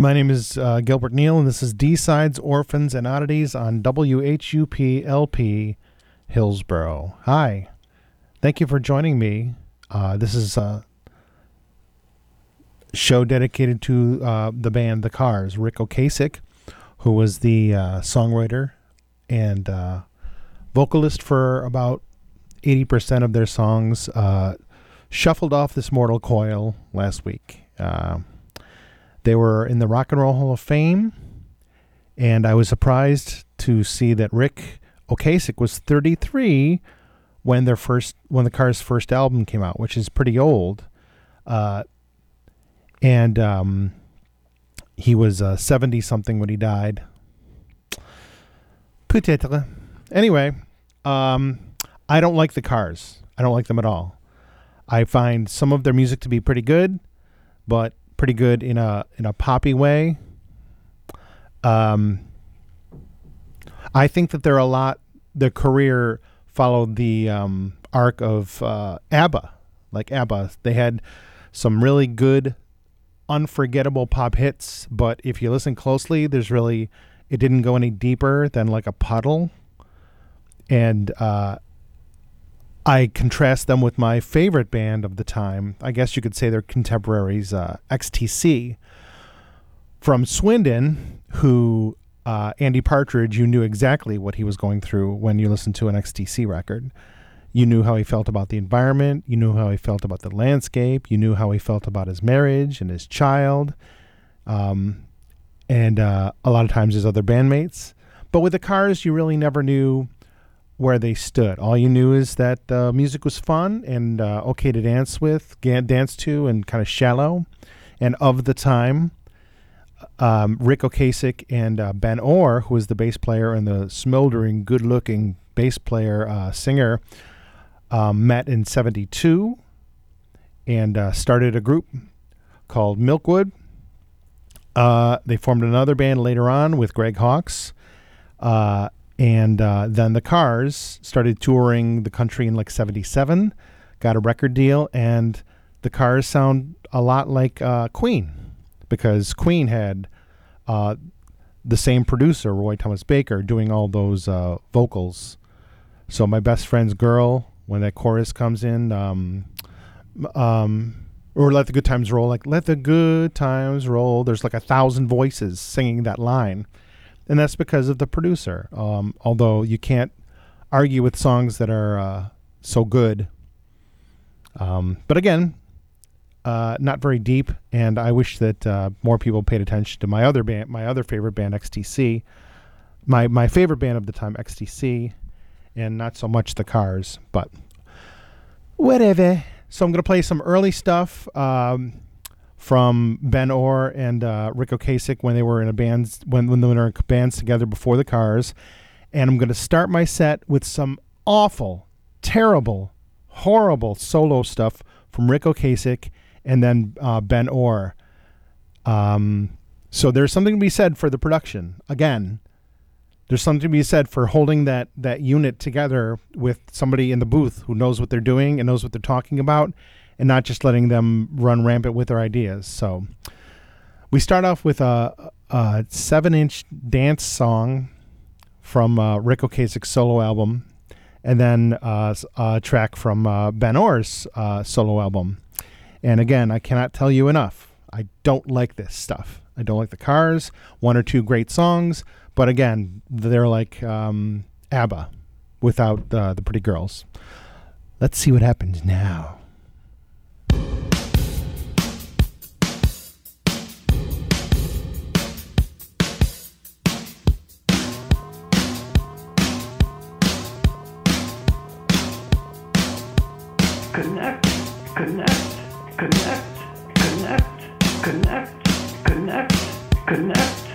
My name is uh, Gilbert Neal, and this is D Sides, Orphans, and Oddities on WHUPLP Hillsborough. Hi. Thank you for joining me. Uh, this is a show dedicated to uh, the band The Cars. Ric Ocasek, who was the uh, songwriter and uh, vocalist for about 80% of their songs, uh, shuffled off this mortal coil last week. Uh, they were in the Rock and Roll Hall of Fame, and I was surprised to see that Ric Ocasek was 33 when their first when the Cars' first album came out, which is pretty old. Uh, and um, he was 70 uh, something when he died. Peut-être. Anyway, um, I don't like the Cars. I don't like them at all. I find some of their music to be pretty good, but pretty good in a in a poppy way. Um, I think that they're a lot. Their career followed the um, arc of uh, ABBA, like ABBA. They had some really good, unforgettable pop hits, but if you listen closely, there's really it didn't go any deeper than like a puddle. And uh, I contrast them with my favorite band of the time. I guess you could say they're contemporaries, uh, XTC from Swindon, who uh, Andy Partridge, you knew exactly what he was going through when you listened to an XTC record. You knew how he felt about the environment. You knew how he felt about the landscape. You knew how he felt about his marriage and his child, um, and uh, a lot of times his other bandmates. But with the Cars, you really never knew where they stood. All you knew is that uh, music was fun and uh, okay to dance with, dance to, and kind of shallow. And of the time, um, Ric Ocasek and uh, Ben Orr, who was the bass player and the smoldering, good-looking bass player uh, singer, um, met in '72 and uh, started a group called Milkwood. Uh, they formed another band later on with Greg Hawkes. And uh, then the Cars started touring the country in like 77, got a record deal, and the Cars sound a lot like uh, Queen because Queen had uh, the same producer, Roy Thomas Baker, doing all those uh, vocals. So, my best friend's girl, when that chorus comes in, um, um, or let the good times roll, like let the good times roll, there's like a thousand voices singing that line and that's because of the producer. Um, although you can't argue with songs that are uh, so good. Um, but again, uh, not very deep, and I wish that uh, more people paid attention to my other band, my other favorite band, XTC, my my favorite band of the time, XTC, and not so much the Cars, but whatever. So I'm gonna play some early stuff. Um, from Ben Orr and uh, Ric Ocasek when they were in a band when when they were in bands together before the Cars, and I'm going to start my set with some awful, terrible, horrible solo stuff from Ric Ocasek and then uh, Ben Orr. Um, so there's something to be said for the production. Again, there's something to be said for holding that that unit together with somebody in the booth who knows what they're doing and knows what they're talking about and not just letting them run rampant with their ideas. So we start off with a, a seven inch dance song from uh, Ric Ocasek's solo album, and then uh, a track from uh, Ben Orr's uh, solo album. And again, I cannot tell you enough. I don't like this stuff. I don't like the cars. One or two great songs, but again, they're like um, ABBA without uh, the pretty girls. Let's see what happens now. Connect, connect, connect, connect, connect, connect, connect.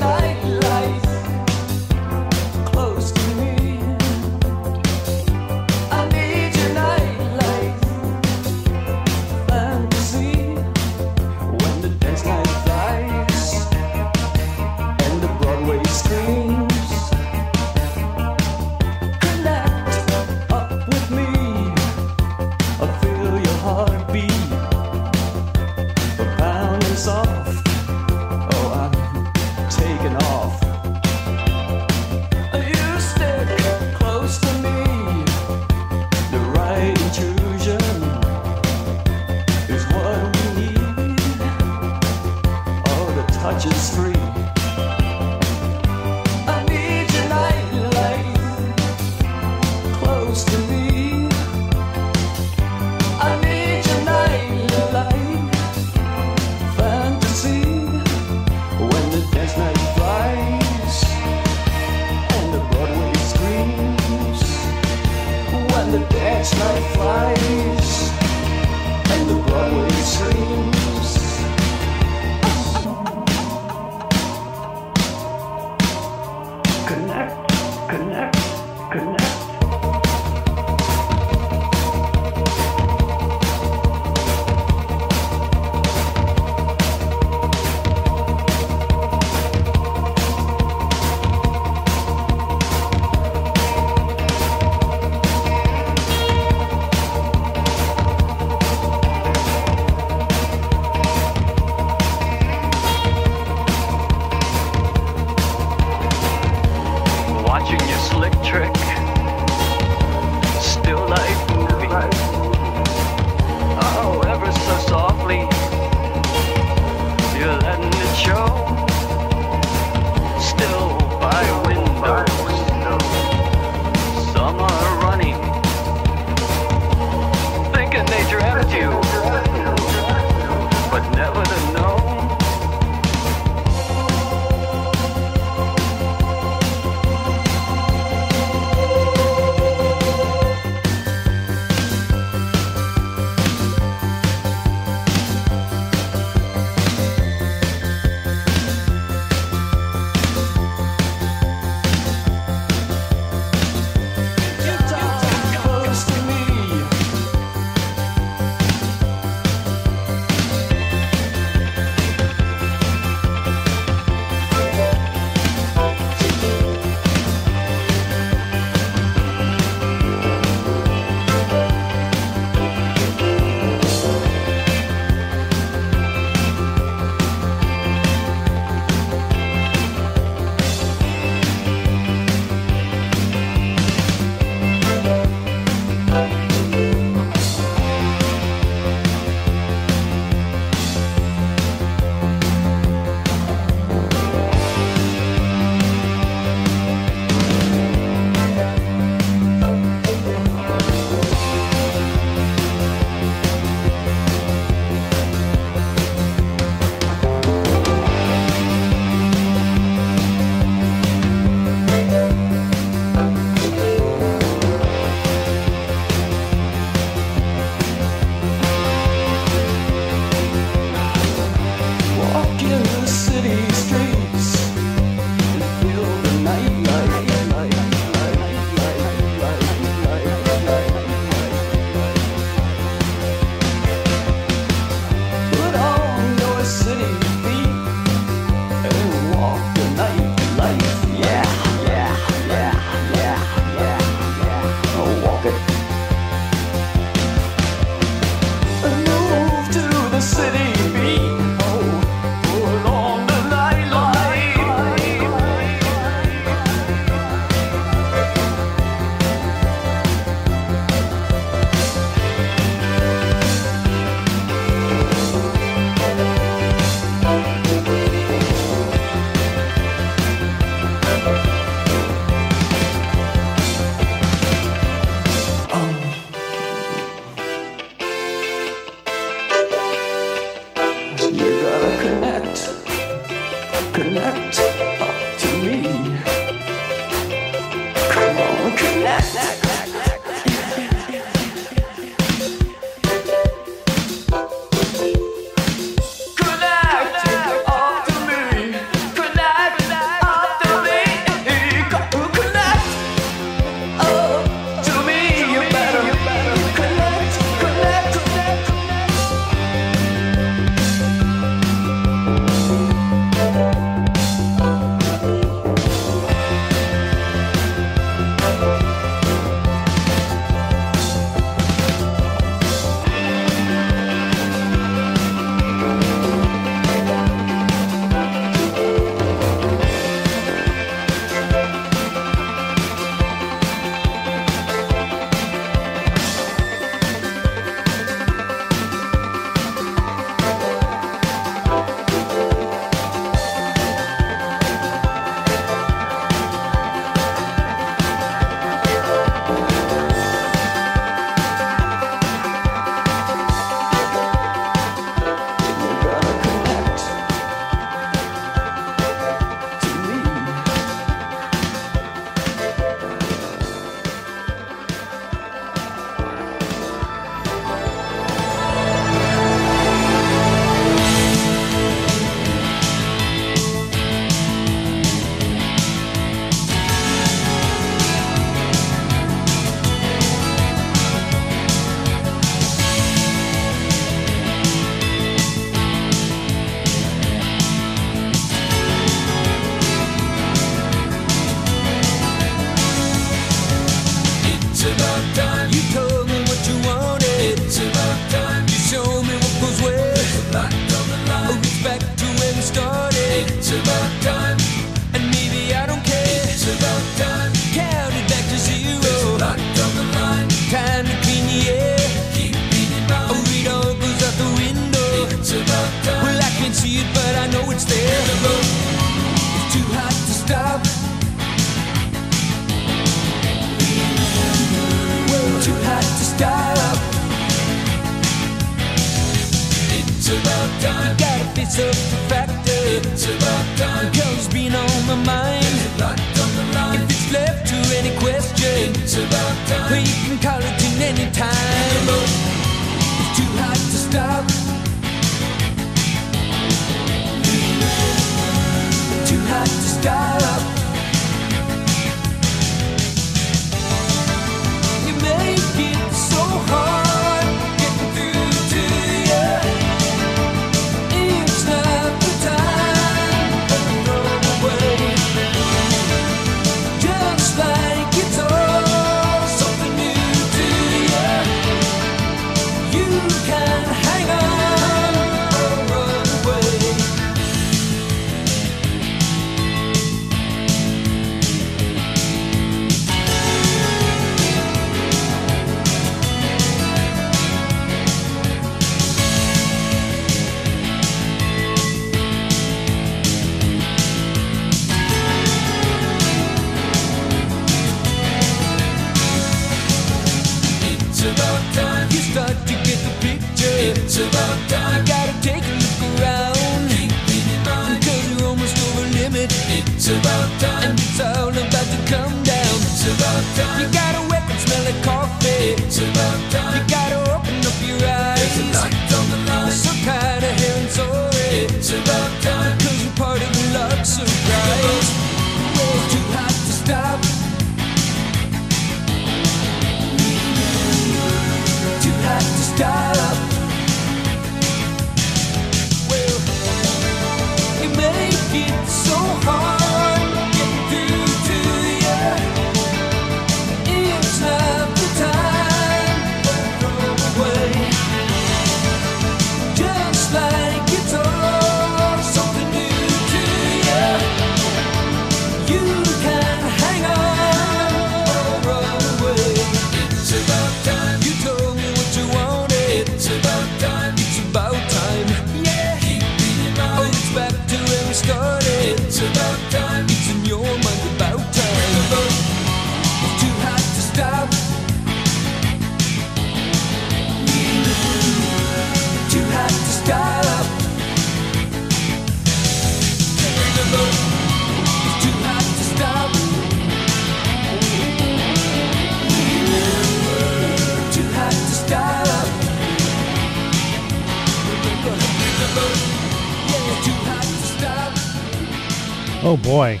Oh boy.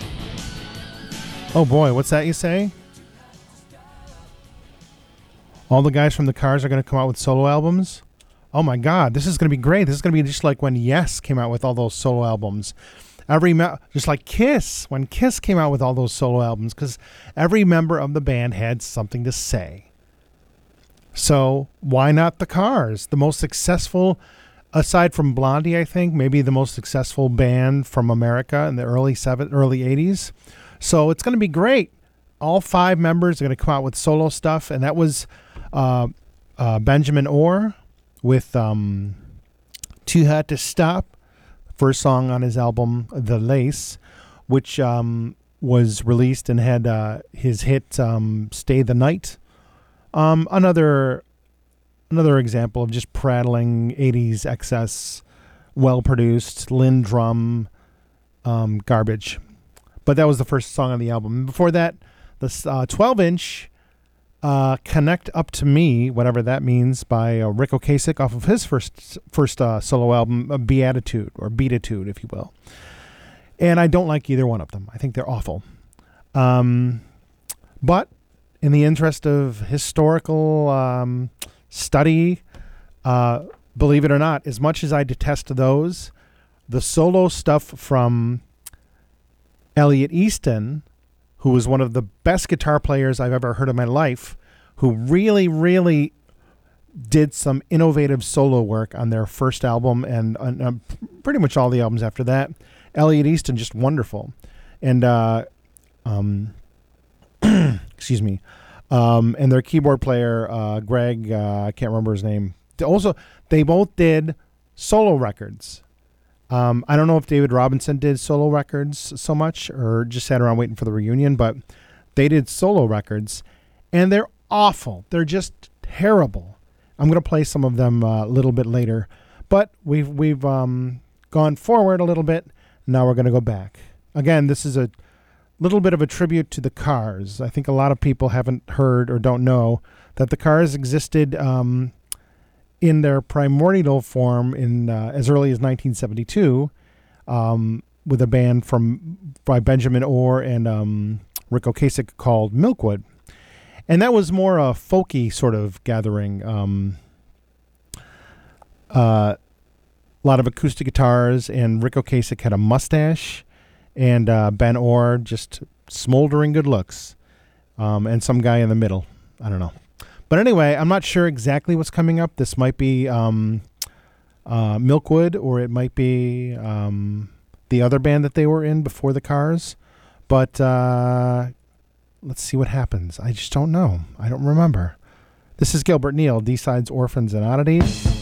Oh boy, what's that you say? All the guys from the Cars are going to come out with solo albums? Oh my god, this is going to be great. This is going to be just like when Yes came out with all those solo albums. Every me- just like Kiss when Kiss came out with all those solo albums cuz every member of the band had something to say. So, why not the Cars? The most successful aside from Blondie, I think, maybe the most successful band from America in the early seven, early '80s. So it's going to be great. All five members are going to come out with solo stuff, and that was uh, uh, Benjamin Orr with um, "Too Hot to Stop," first song on his album "The Lace," which um, was released and had uh, his hit um, "Stay the Night." Um, another another example of just prattling 80s excess, well produced, Linn drum um, garbage. But that was the first song on the album. Before that, the 12 inch uh, Connect Up to Me, whatever that means, by uh, Ric Ocasek off of his first first uh, solo album, uh, Beatitude, or Beatitude, if you will. And I don't like either one of them. I think they're awful. Um, but in the interest of historical um, study, uh, believe it or not, as much as I detest those, the solo stuff from Elliot Easton, who was one of the best guitar players I've ever heard in my life, who really, really did some innovative solo work on their first album and on, pretty much all the albums after that. Elliot Easton, just wonderful. And, uh, um, excuse me, um, and their keyboard player, uh, Greg, uh, I can't remember his name. Also, they both did solo records. Um, I don't know if David Robinson did solo records so much or just sat around waiting for the reunion, but they did solo records, and they're awful. They're just terrible. I'm gonna play some of them uh, a little bit later, but we've we've um, gone forward a little bit. Now we're going to go back. Again, this is a little bit of a tribute to the Cars. I think a lot of people haven't heard or don't know that the Cars existed um, in their primordial form in uh, as early as 1972 um, with a band from by Benjamin Orr and um, Ric Ocasek called Milkwood, and that was more a folky sort of gathering. Um, uh, a lot of acoustic guitars, and Ric Ocasek had a mustache, and uh, Ben Orr just smoldering good looks, um, and some guy in the middle. I don't know. But anyway, I'm not sure exactly what's coming up. This might be um, uh, Milkwood, or it might be um, the other band that they were in before the Cars. But uh, let's see what happens. I just don't know. I don't remember. This is Gilbert Neal, D Sides, Orphans, and Oddities.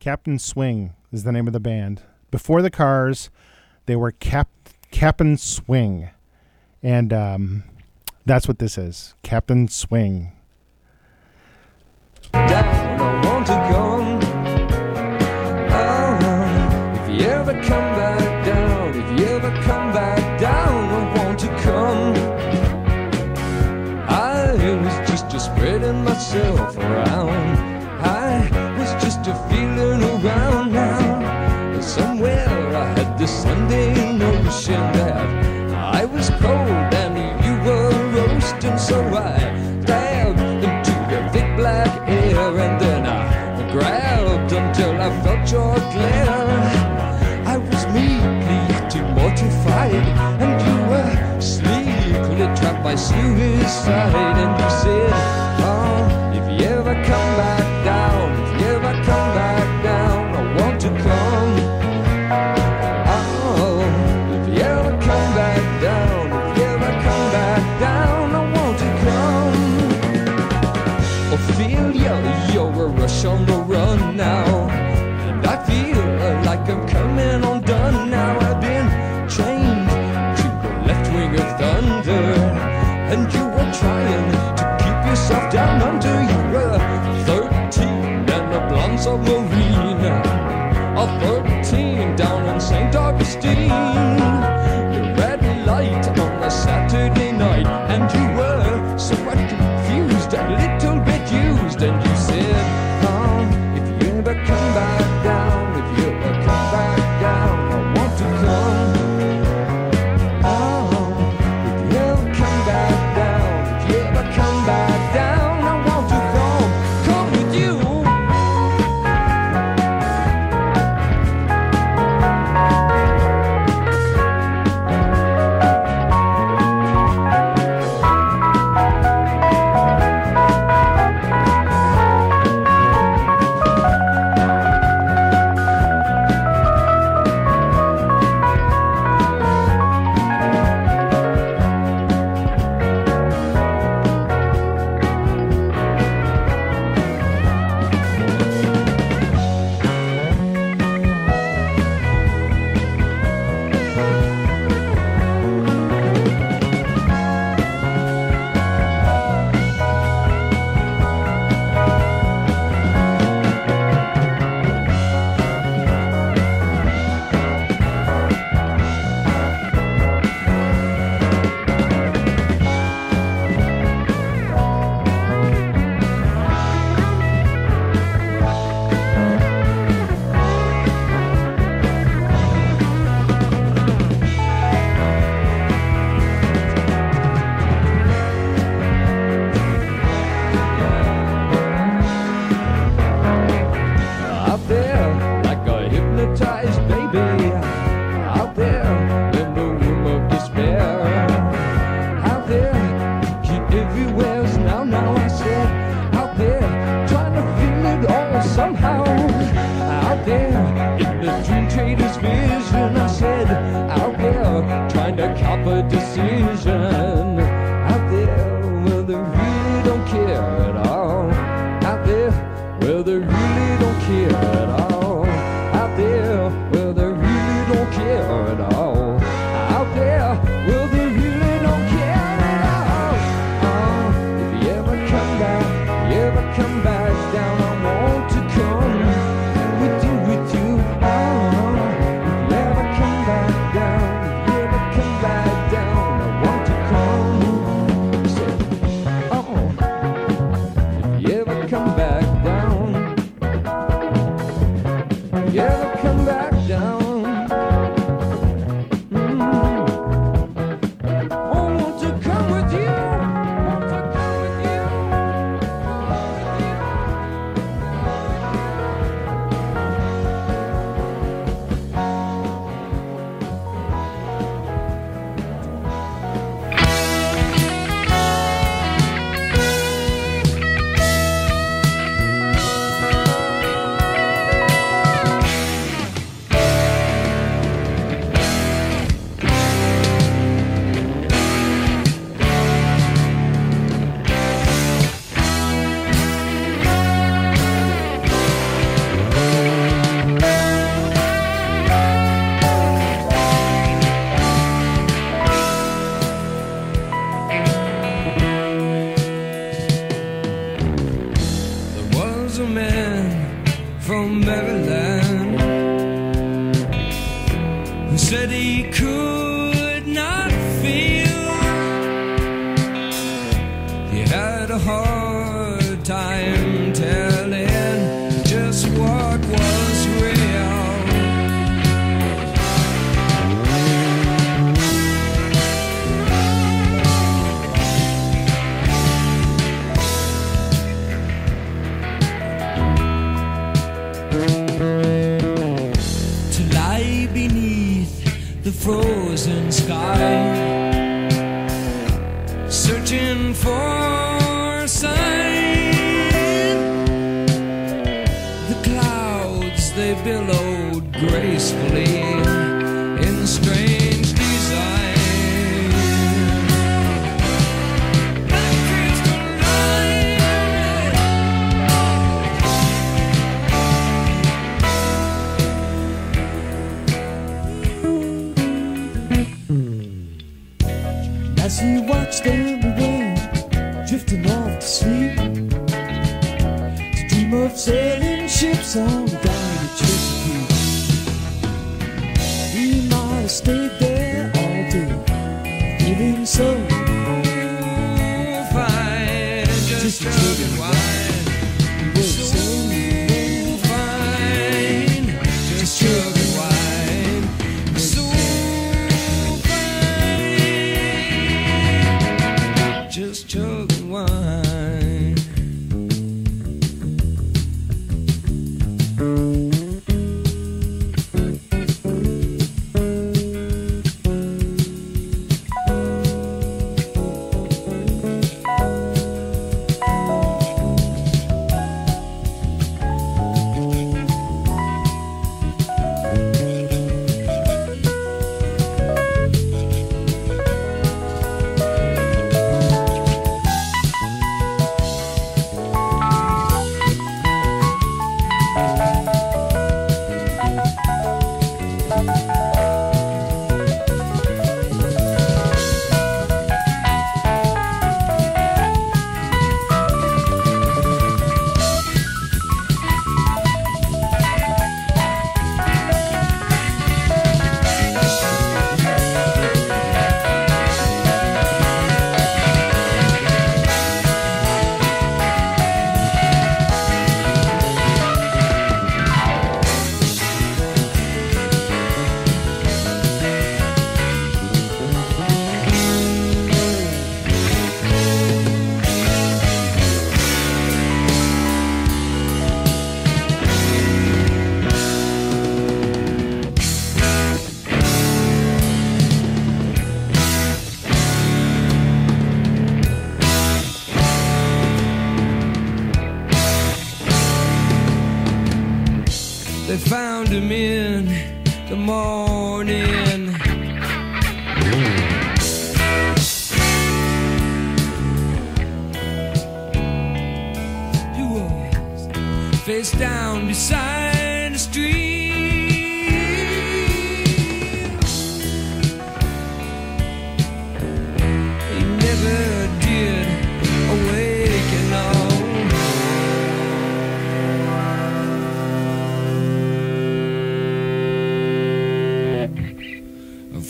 Captain Swing is the name of the band. Before the Cars, they were Cap Captain Swing, and um, that's what this is. Captain Swing. down, This Sunday notion that I was cold and you were roasting, so I dived into your thick black hair and then I grabbed until I felt your glare. I was meekly yet mortified, and you were sleepily trapped by suicide. And you said, St.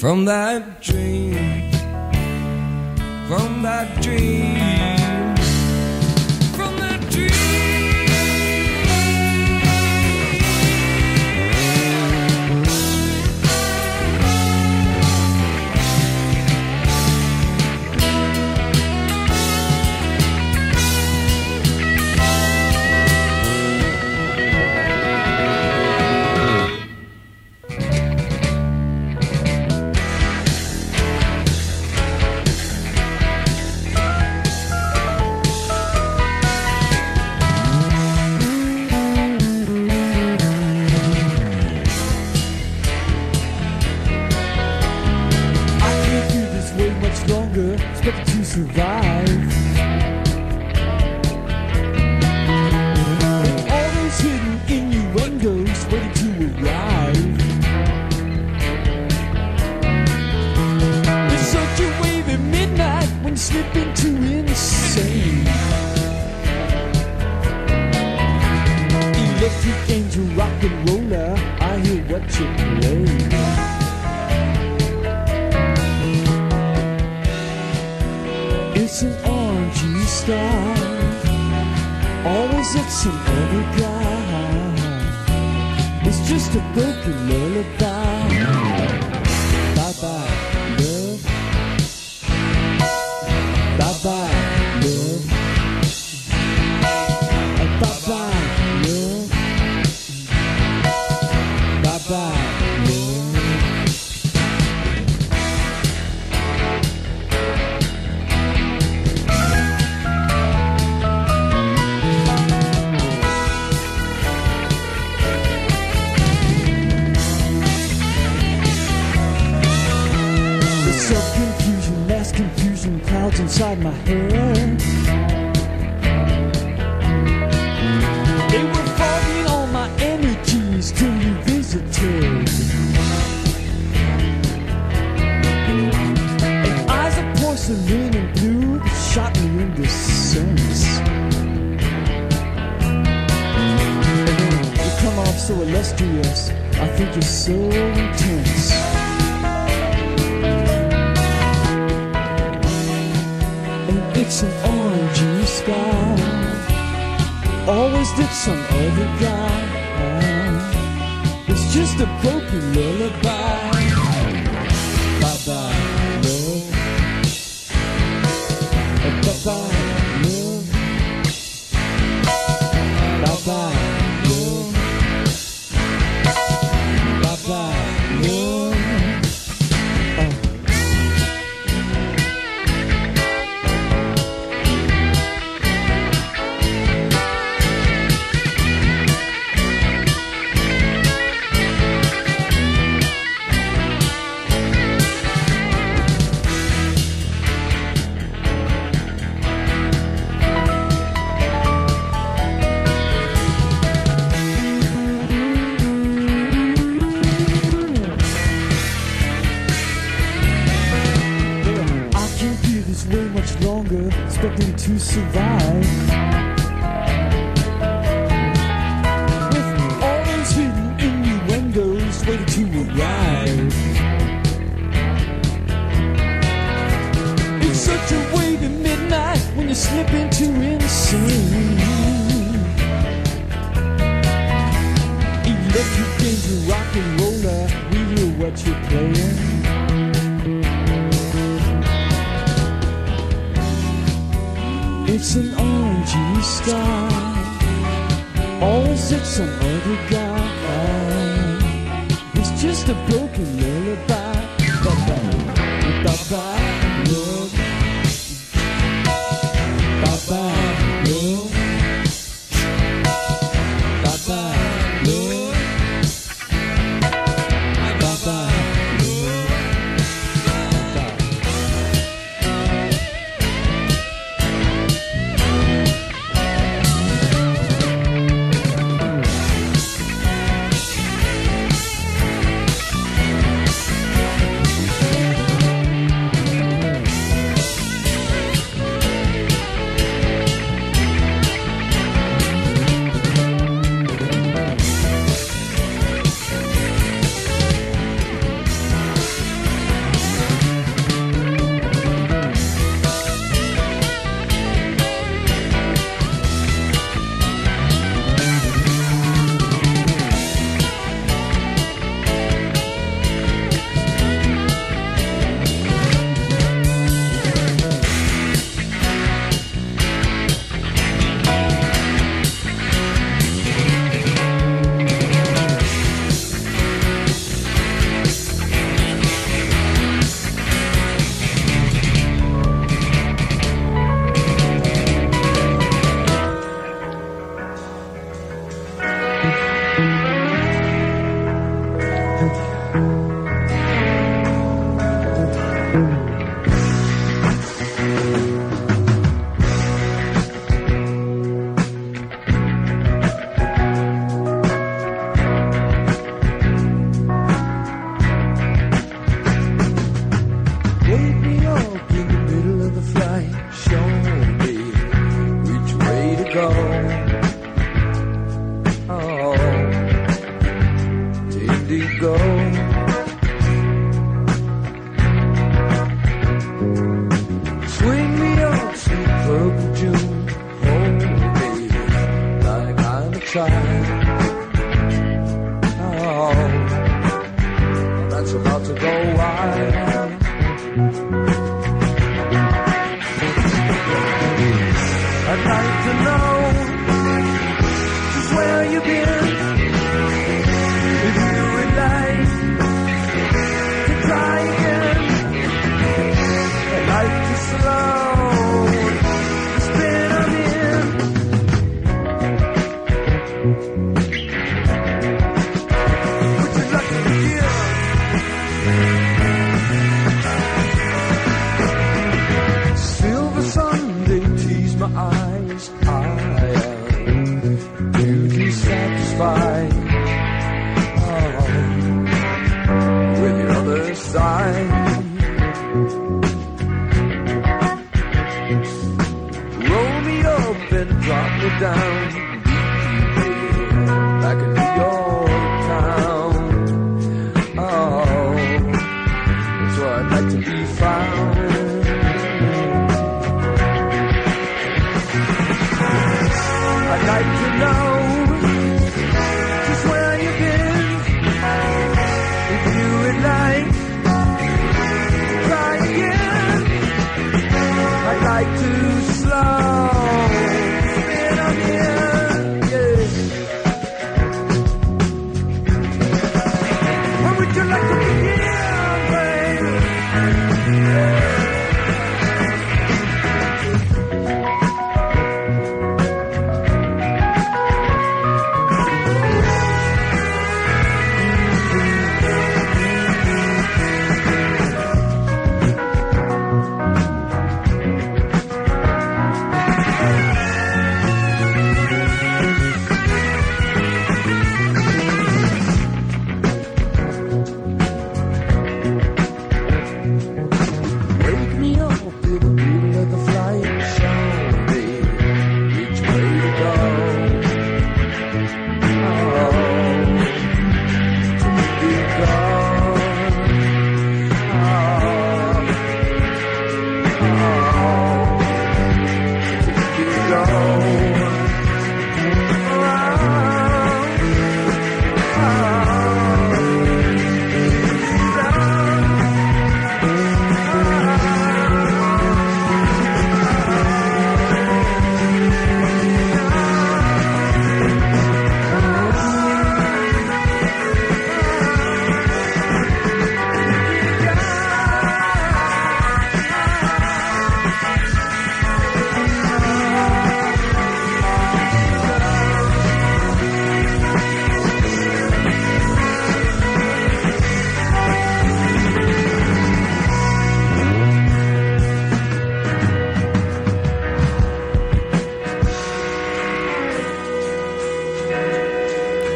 from that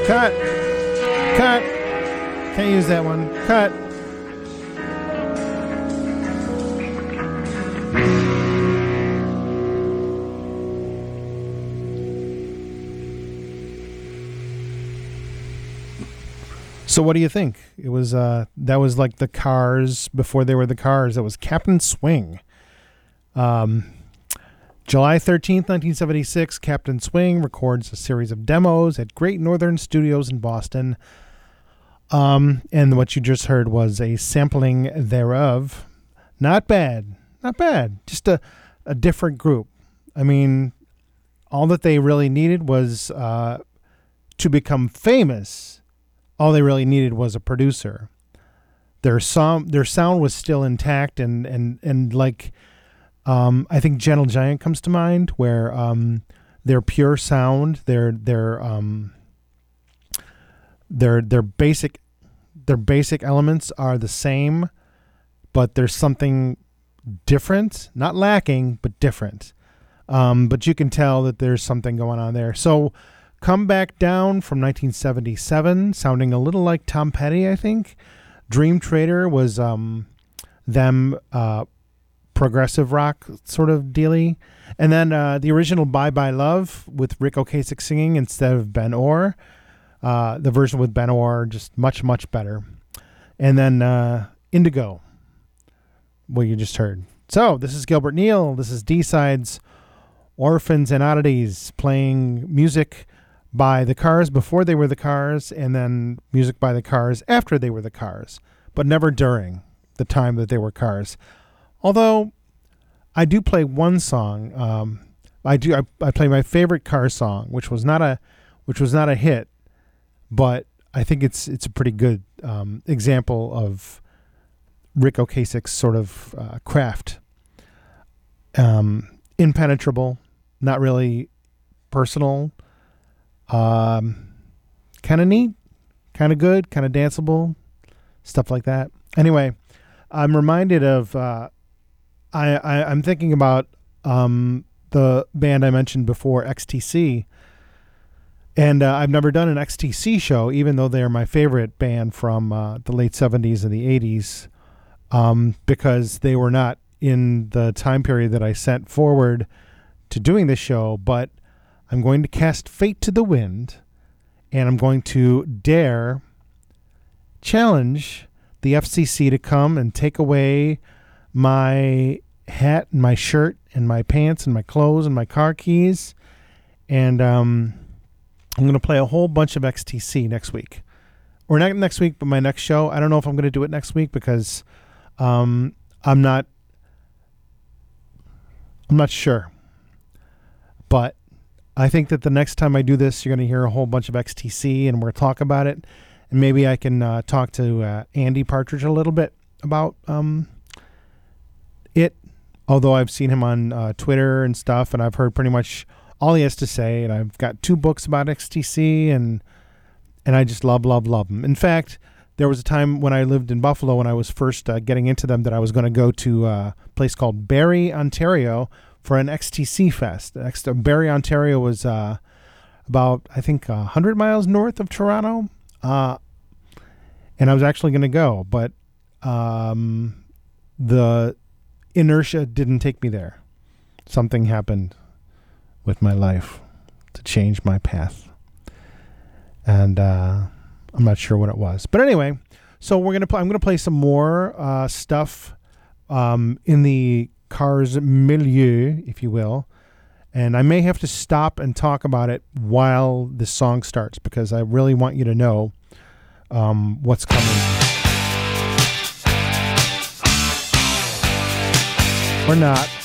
Cut. Cut. Can't use that one. Cut. So what do you think? It was uh that was like the Cars before they were the Cars. That was Captain Swing. Um July 13th, 1976, Captain Swing records a series of demos at Great Northern Studios in Boston. Um, and what you just heard was a sampling thereof. Not bad. Not bad. Just a, a different group. I mean, all that they really needed was uh, to become famous. All they really needed was a producer. Their song, their sound was still intact, and and and like um, I think Gentle Giant comes to mind, where um, their pure sound, their their um, their their basic their basic elements are the same, but there's something different, not lacking, but different. Um, but you can tell that there's something going on there. So, come back down from 1977, sounding a little like Tom Petty, I think. Dream Trader was um, them uh, progressive rock sort of dealy. And then uh, the original Bye Bye Love with Ric Ocasek singing instead of Ben Orr. Uh, the version with Ben Orr just much much better. And then uh, Indigo, what you just heard. So this is Gilbert Neal. This is D Sides, Orphans and Oddities, playing music by the Cars before they were the Cars, and then music by the Cars after they were the Cars, but never during the time that they were Cars. Although I do play one song. Um, I do. I, I play my favorite car song, which was not a, which was not a hit, but I think it's it's a pretty good um, example of Ric Ocasek's sort of uh, craft. Um, impenetrable, not really personal. Um, kind of neat, kind of good, kind of danceable, stuff like that. Anyway, I'm reminded of. Uh, I, I I'm thinking about um, the band I mentioned before, XTC. And uh, I've never done an XTC show, even though they're my favorite band from uh, the late 70s and the 80s, um, because they were not in the time period that I sent forward to doing this show. But I'm going to cast fate to the wind, and I'm going to dare challenge the FCC to come and take away my hat and my shirt and my pants and my clothes and my car keys. And um, I'm going to play a whole bunch of XTC next week. Or not next week, but my next show. I don't know if I'm going to do it next week because um, I'm not. I'm not sure. But I think that the next time I do this, you're going to hear a whole bunch of XTC, and we're talk about it. And maybe I can uh, talk to uh, Andy Partridge a little bit about um, it. Although I've seen him on uh, Twitter and stuff, and I've heard pretty much all he has to say. And I've got two books about XTC, and and I just love, love, love them. In fact, there was a time when I lived in Buffalo when I was first uh, getting into them that I was going to go to a place called Barrie, Ontario, for an XTC fest. Next, Barrie, Ontario was uh, about I think hundred miles north of Toronto, uh, and I was actually going to go, but um, the inertia didn't take me there. Something happened with my life to change my path, and uh, I'm not sure what it was. But anyway, so we're gonna play. I'm gonna play some more uh, stuff um, in the Cars milieu, if you will. And I may have to stop and talk about it while the song starts because I really want you to know um, what's coming. Or not.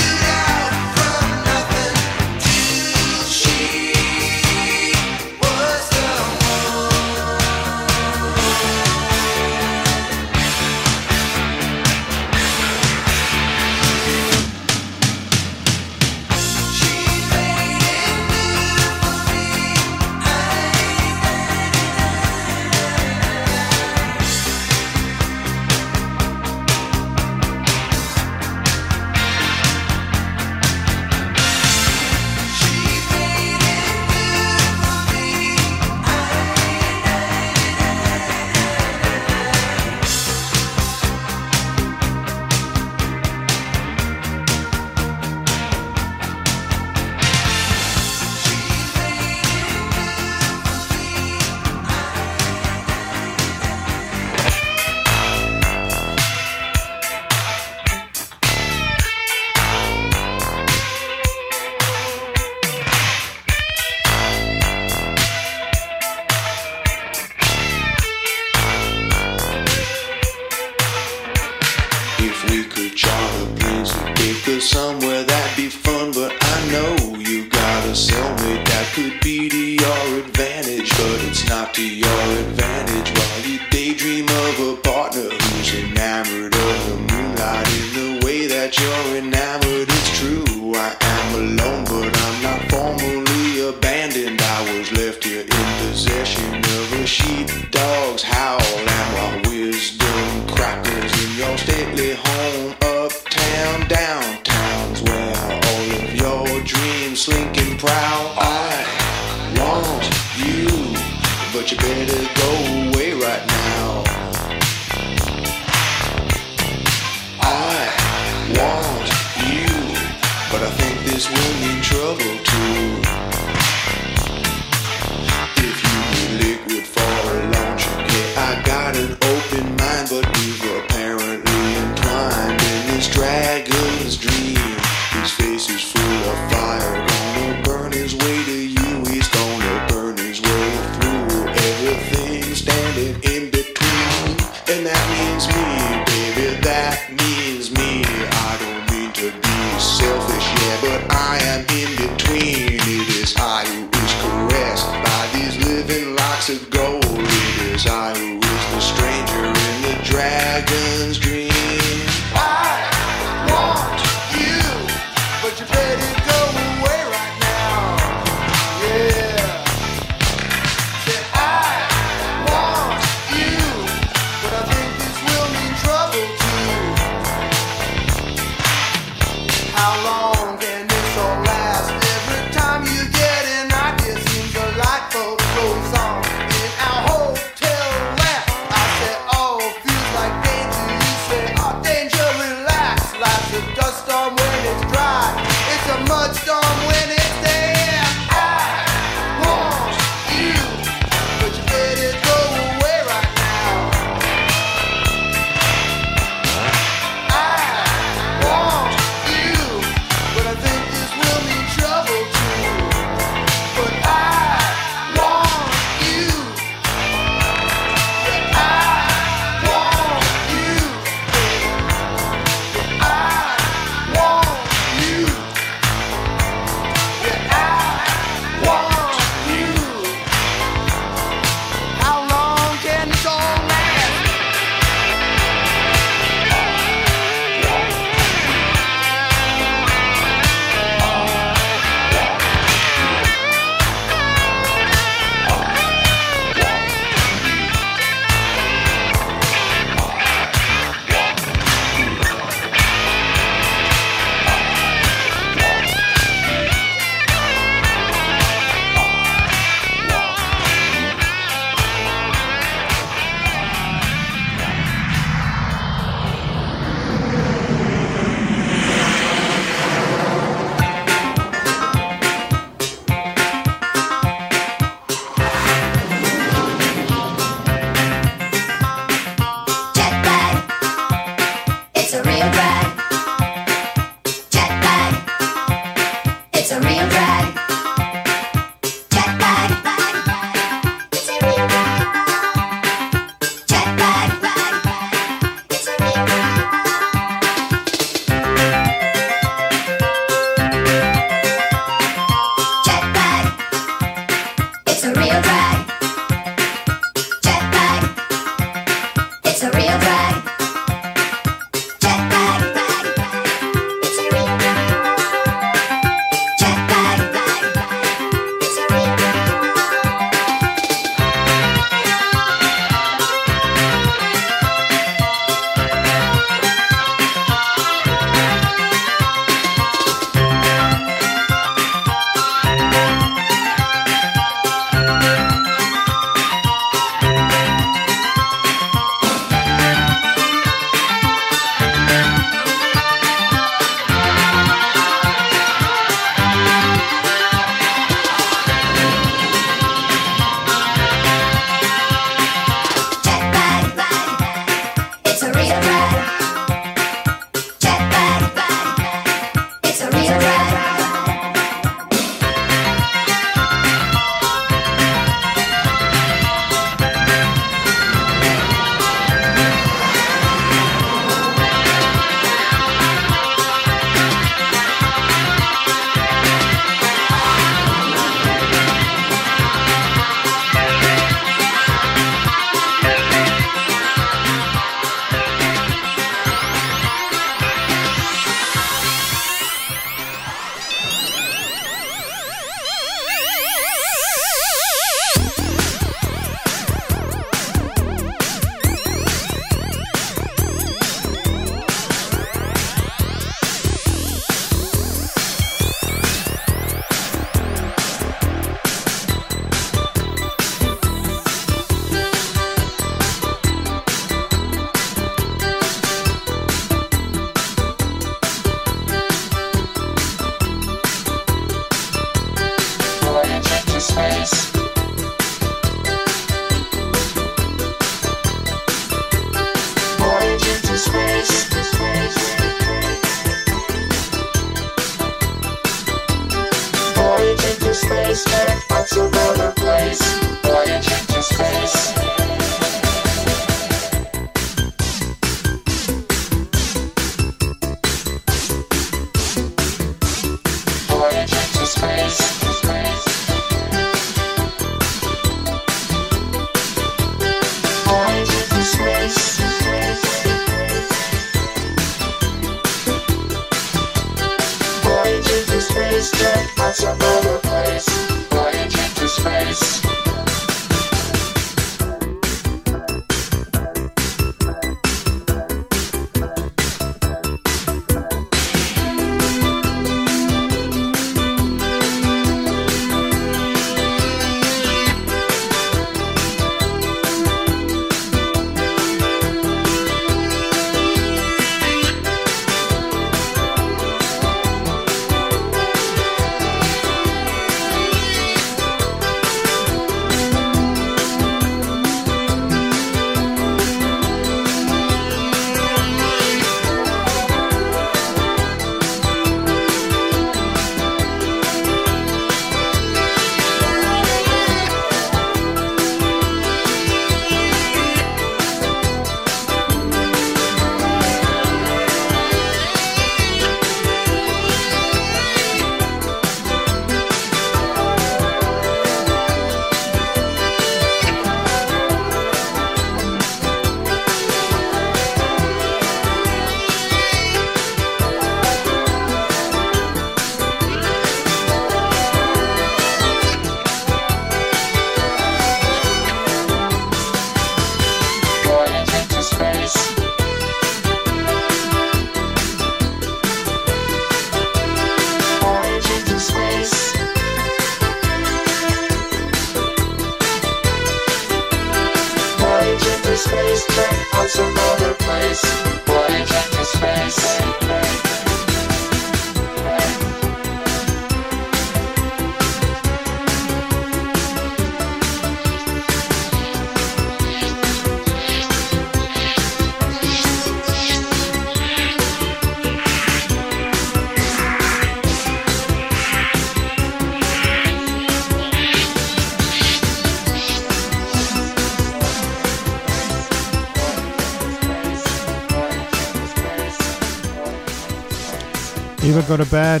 Eva, go to bed.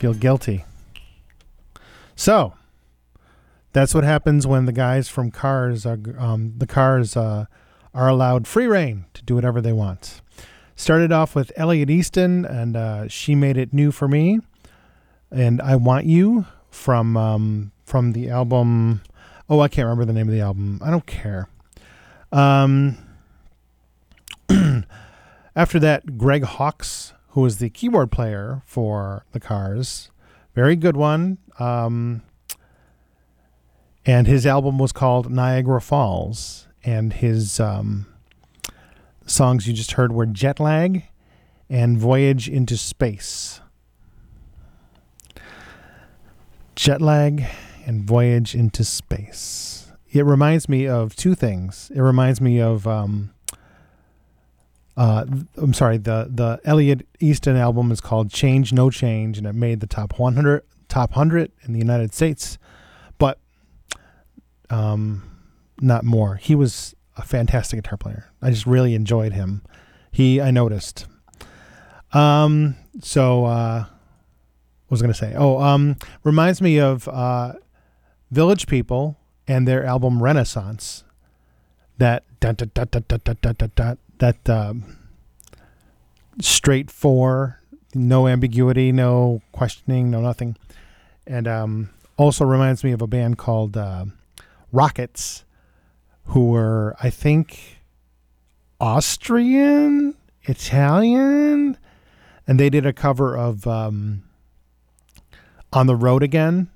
Feel guilty. So, that's what happens when the guys from Cars are um, the Cars uh, are allowed free reign to do whatever they want. Started off with Elliot Easton, and uh, she made it new for me. And I want you from um, from the album. Oh, I can't remember the name of the album. I don't care. Um, after that, Greg Hawkes, who was the keyboard player for the Cars, very good one. Um, and his album was called Niagara Falls, and his um, songs you just heard were Jet Lag and Voyage into Space. Jet Lag and Voyage into Space. It reminds me of two things. It reminds me of um, uh, I'm sorry, the the Elliot Easton album is called Change No Change, and it made the top 100 top 100 in the United States, but um, not more. He was a fantastic guitar player. I just really enjoyed him. He I noticed. Um, so uh, what was I going to say? Oh, um, reminds me of uh, Village People and their album Renaissance. That that um, straight four, no ambiguity, no questioning, no nothing, and um, also reminds me of a band called uh, Rockets, who were I think Austrian, Italian, and they did a cover of um, "On the Road Again"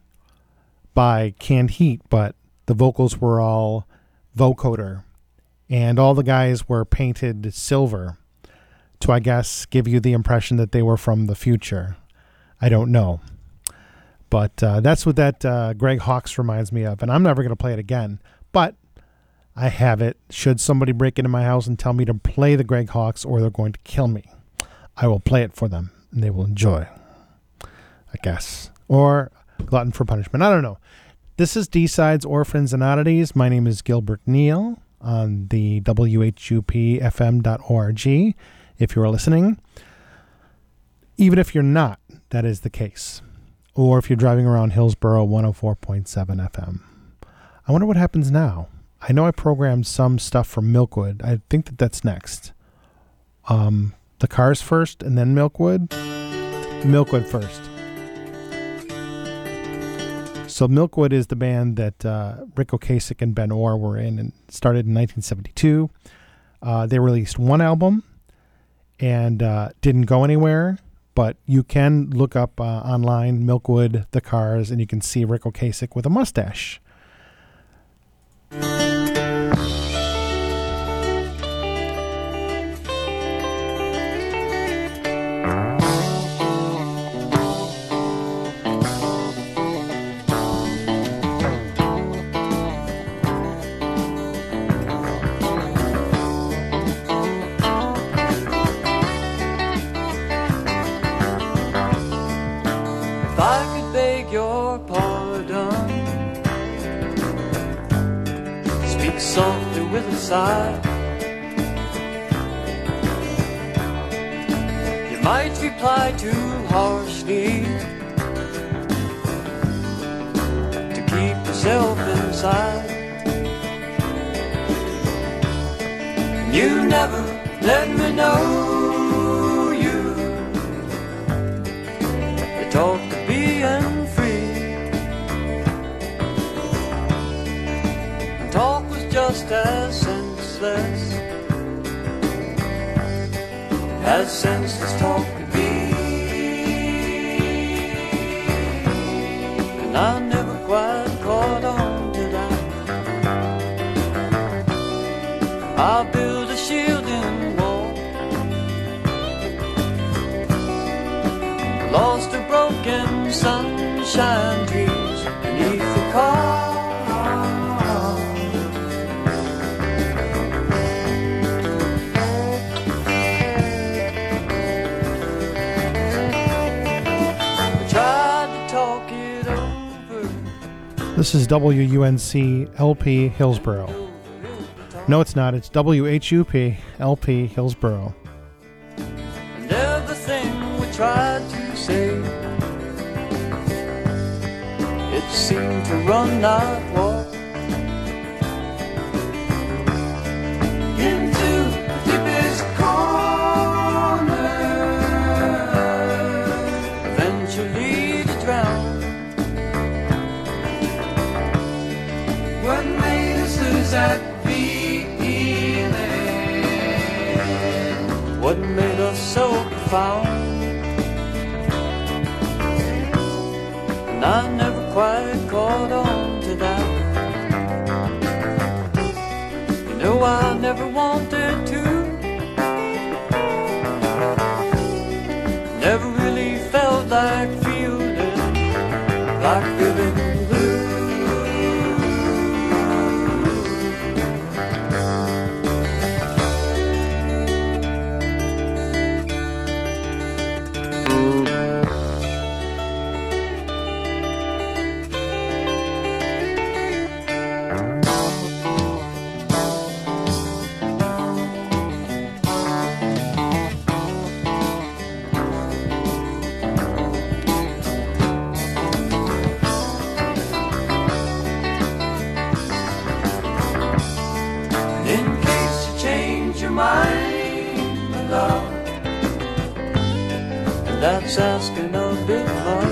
by Canned Heat, but the vocals were all vocoder and all the guys were painted silver to, I guess, give you the impression that they were from the future. I don't know. But uh, that's what that uh, Greg Hawkes reminds me of. And I'm never going to play it again. But I have it. Should somebody break into my house and tell me to play the Greg Hawkes, or they're going to kill me, I will play it for them and they will enjoy, I guess. Or Glutton for Punishment. I don't know. This is D Sides, Orphans, and Oddities. My name is Gilbert Neal on the WHUPFM.org if you're listening. Even if you're not, that is the case. Or if you're driving around Hillsborough 104.7 FM. I wonder what happens now. I know I programmed some stuff from Milkwood. I think that that's next. Um, the cars first and then Milkwood? Milkwood first. So Milkwood is the band that uh, Ric Ocasek and Ben Orr were in and started in 1972. Uh, they released one album and uh, didn't go anywhere, but you can look up uh, online Milkwood, the Cars, and you can see Ric Ocasek with a mustache. Softly with a sigh. You might reply too harshly to keep yourself inside. You never let me know you just as senseless as senseless talk could be. And I never quite caught on to that. I'll build a shielding wall. Lost a broken sunshine trees This is WUNC LP Hillsborough. No, it's not. It's WHUP LP Hillsborough. And everything we tried to say, it seemed to run out so profound? And I never quite caught on to that. You know, I never wanted asking a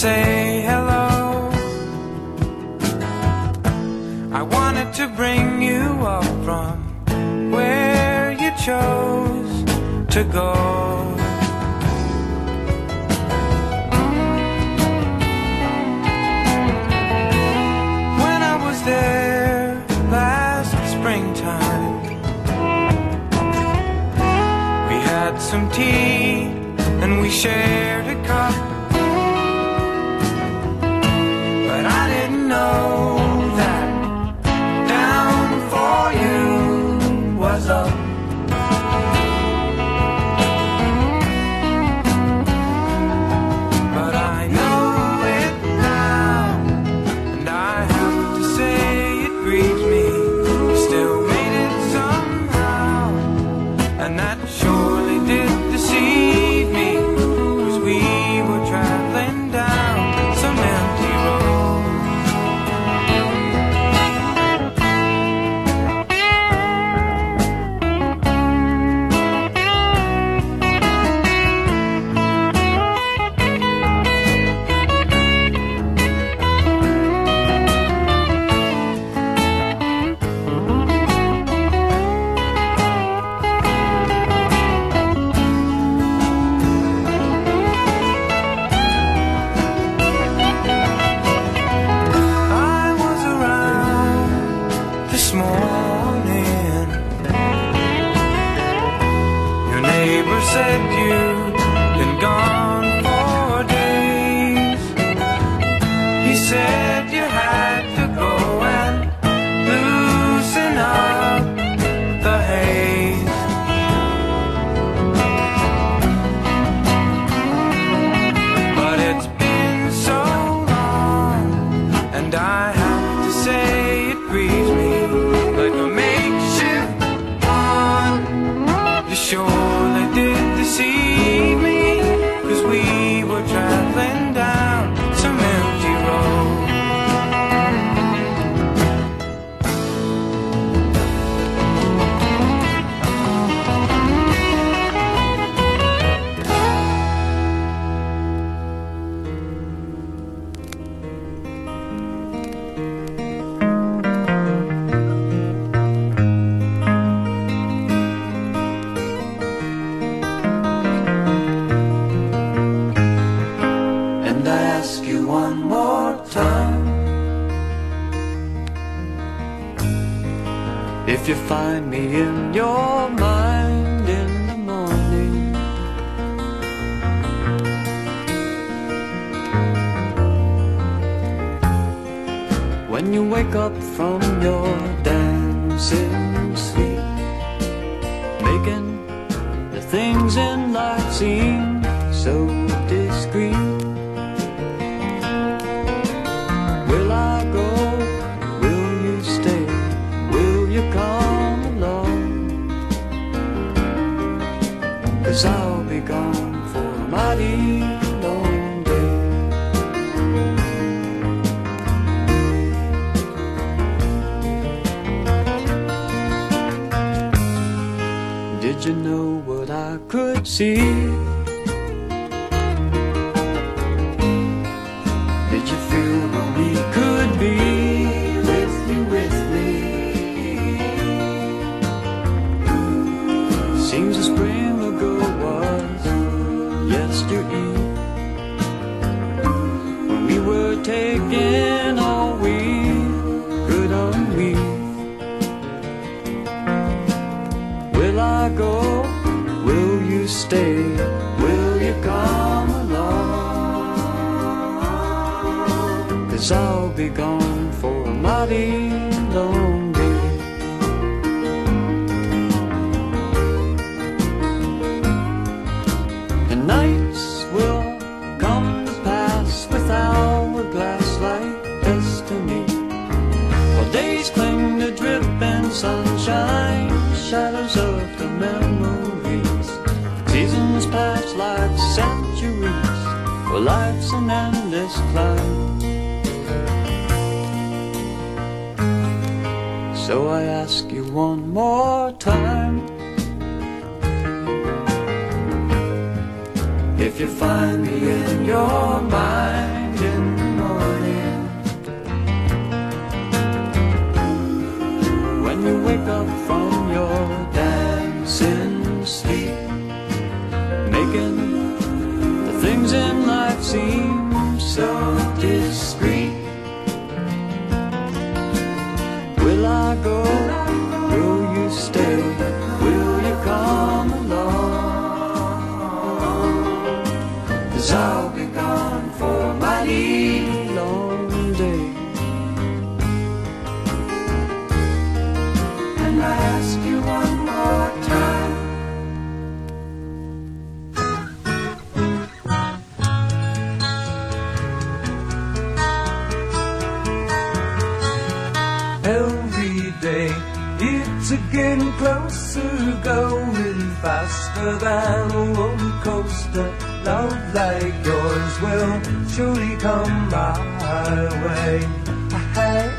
say hello. I wanted to bring you up from where you chose to go. When I was there last springtime, we had some tea and we shared. So I ask you one more time. If you find me in your mind in the morning. When you wake up from your dancing sleep Making the things in life seem so go. Getting closer, going faster than a roller coaster. Love like yours will surely come my way. Hey,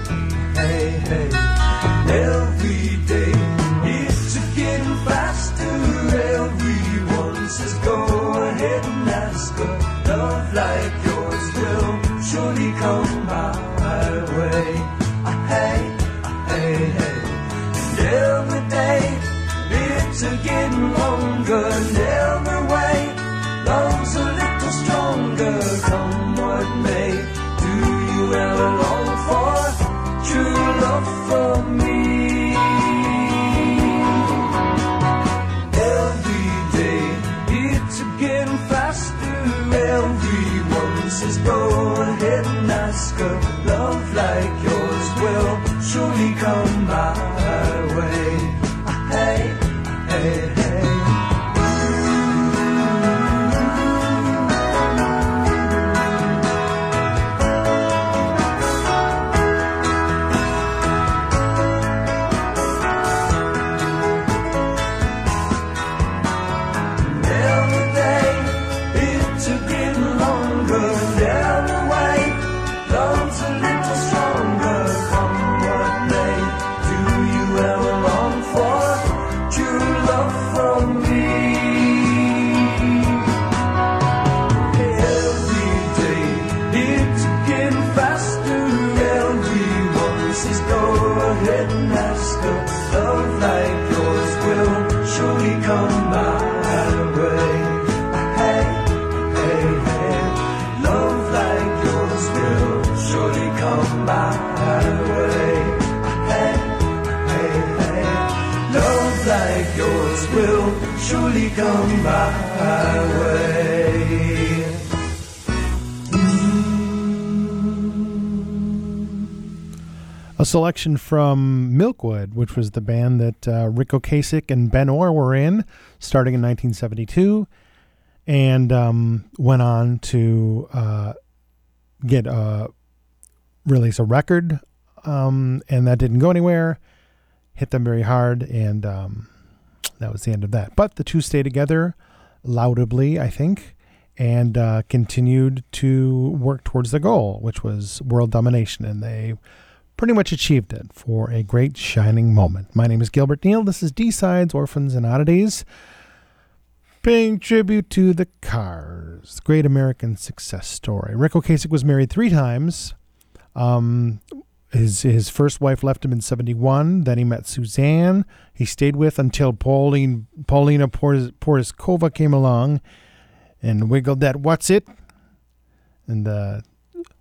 selection from Milkwood, which was the band that uh, Ric Ocasek and Ben Orr were in, starting in 1972, and um, went on to uh, get a release a record, um, and that didn't go anywhere. Hit them very hard, and um, that was the end of that. But the two stayed together laudably, I think, and uh, continued to work towards the goal, which was world domination, and they pretty much achieved it for a great shining moment. My name is Gilbert Neal. This is D Sides, Orphans and Oddities, paying tribute to the Cars, great American success story. Ric Ocasek was married three times. Um, his his first wife left him in '71. Then he met Suzanne. He stayed with until Pauline Paulina Porizkova came along and wiggled that what's it and uh,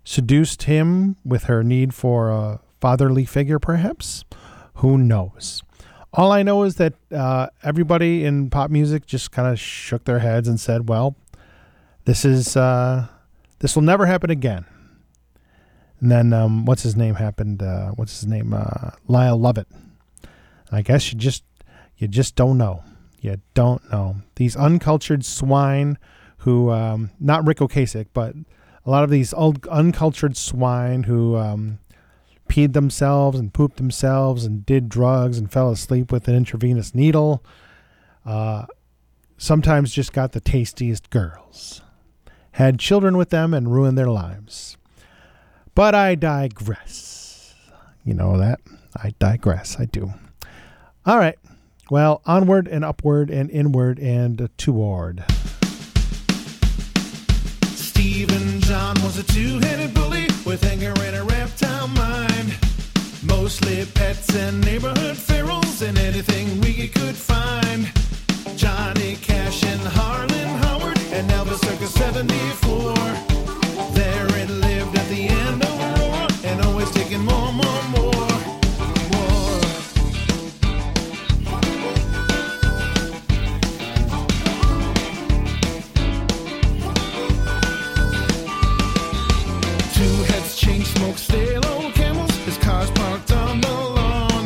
seduced him with her need for a fatherly figure, perhaps. Who knows? All I know is that uh, everybody in pop music just kind of shook their heads and said, "Well, this is uh, this will never happen again." And then um, what's his name happened? Uh, what's his name? Uh, Lyle Lovett. I guess you just you just don't know. You don't know these uncultured swine who um, not Ric Ocasek, but a lot of these old uncultured swine who um, peed themselves and pooped themselves and did drugs and fell asleep with an intravenous needle. Uh, sometimes just got the tastiest girls, had children with them, and ruined their lives. But I digress. You know that? I digress. I do. All right. Well, onward and upward and inward and toward. Stephen John was a two-headed bully with anger and a reptile mind. Mostly pets and neighborhood ferals and anything we could find. Johnny Cash and Harlan Howard and Elvis Circus 74. There it lived at the end of war and always taking more. Chain smoke, stale old camels. His car's parked on the lawn.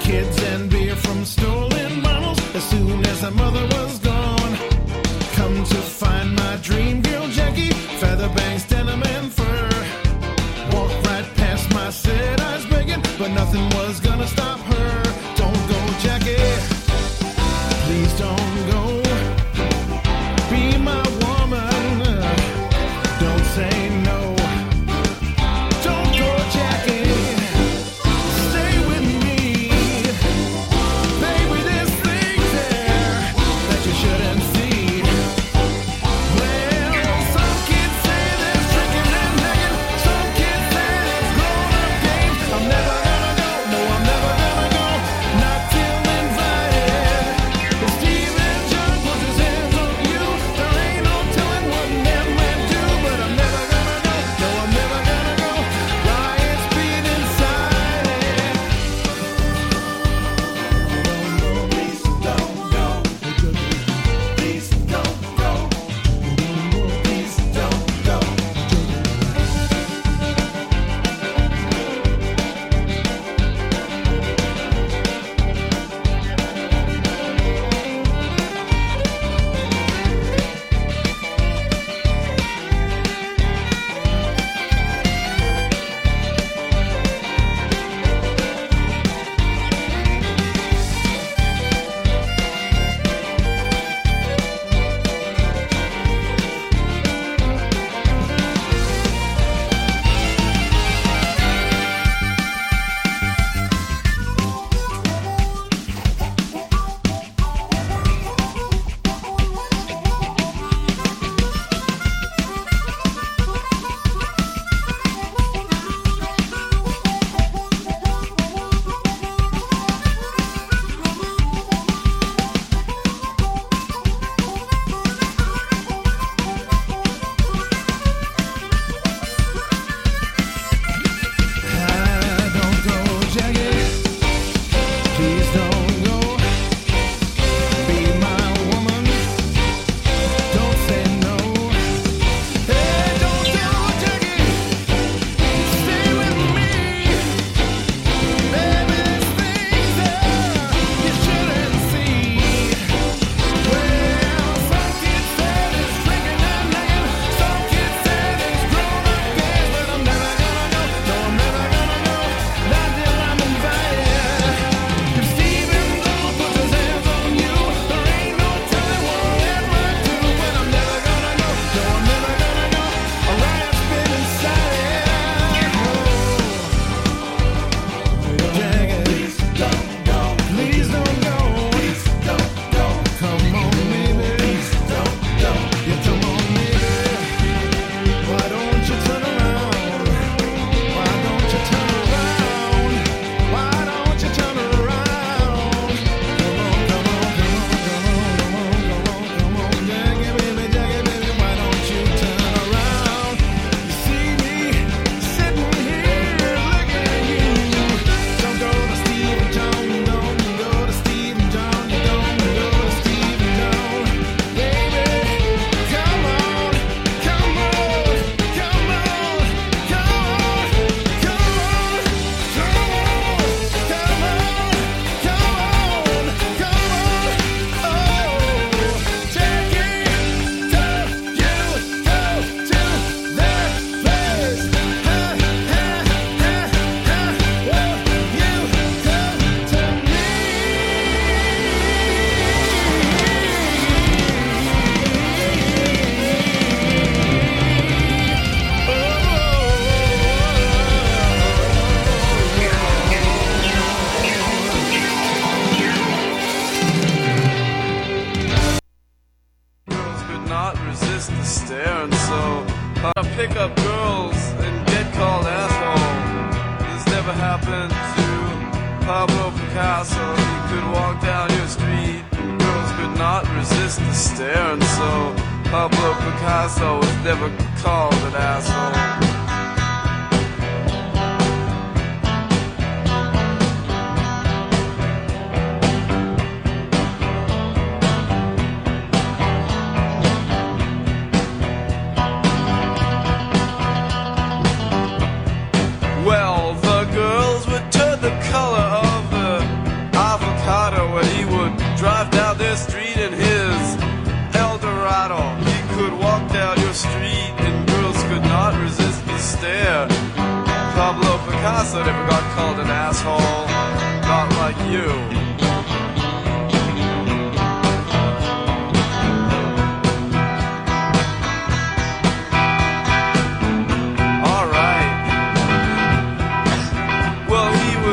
Kids and beer from stolen bottles. As soon as the mother was gone. Come to find my dream girl, Jackie. Feather bangs, denim and fur. Walk right past my set eyes begging. whatever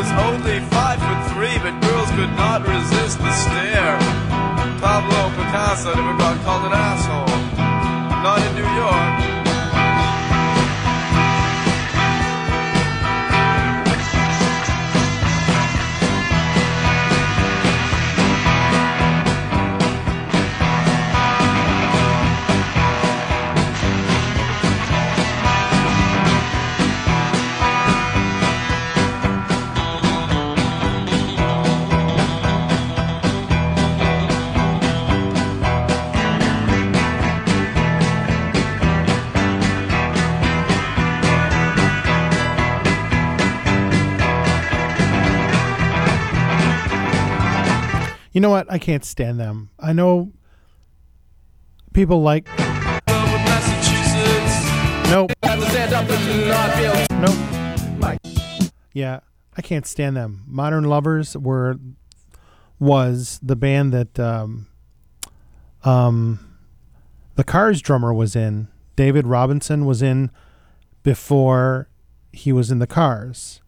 was only five foot three, but girls could not resist the stare. Pablo Picasso never got called an asshole. Know what? I can't stand them. I know people like. Nope. Nope. Yeah, I can't stand them. Modern Lovers were was the band that um, um, the Cars drummer was in. David Robinson was in before he was in the Cars,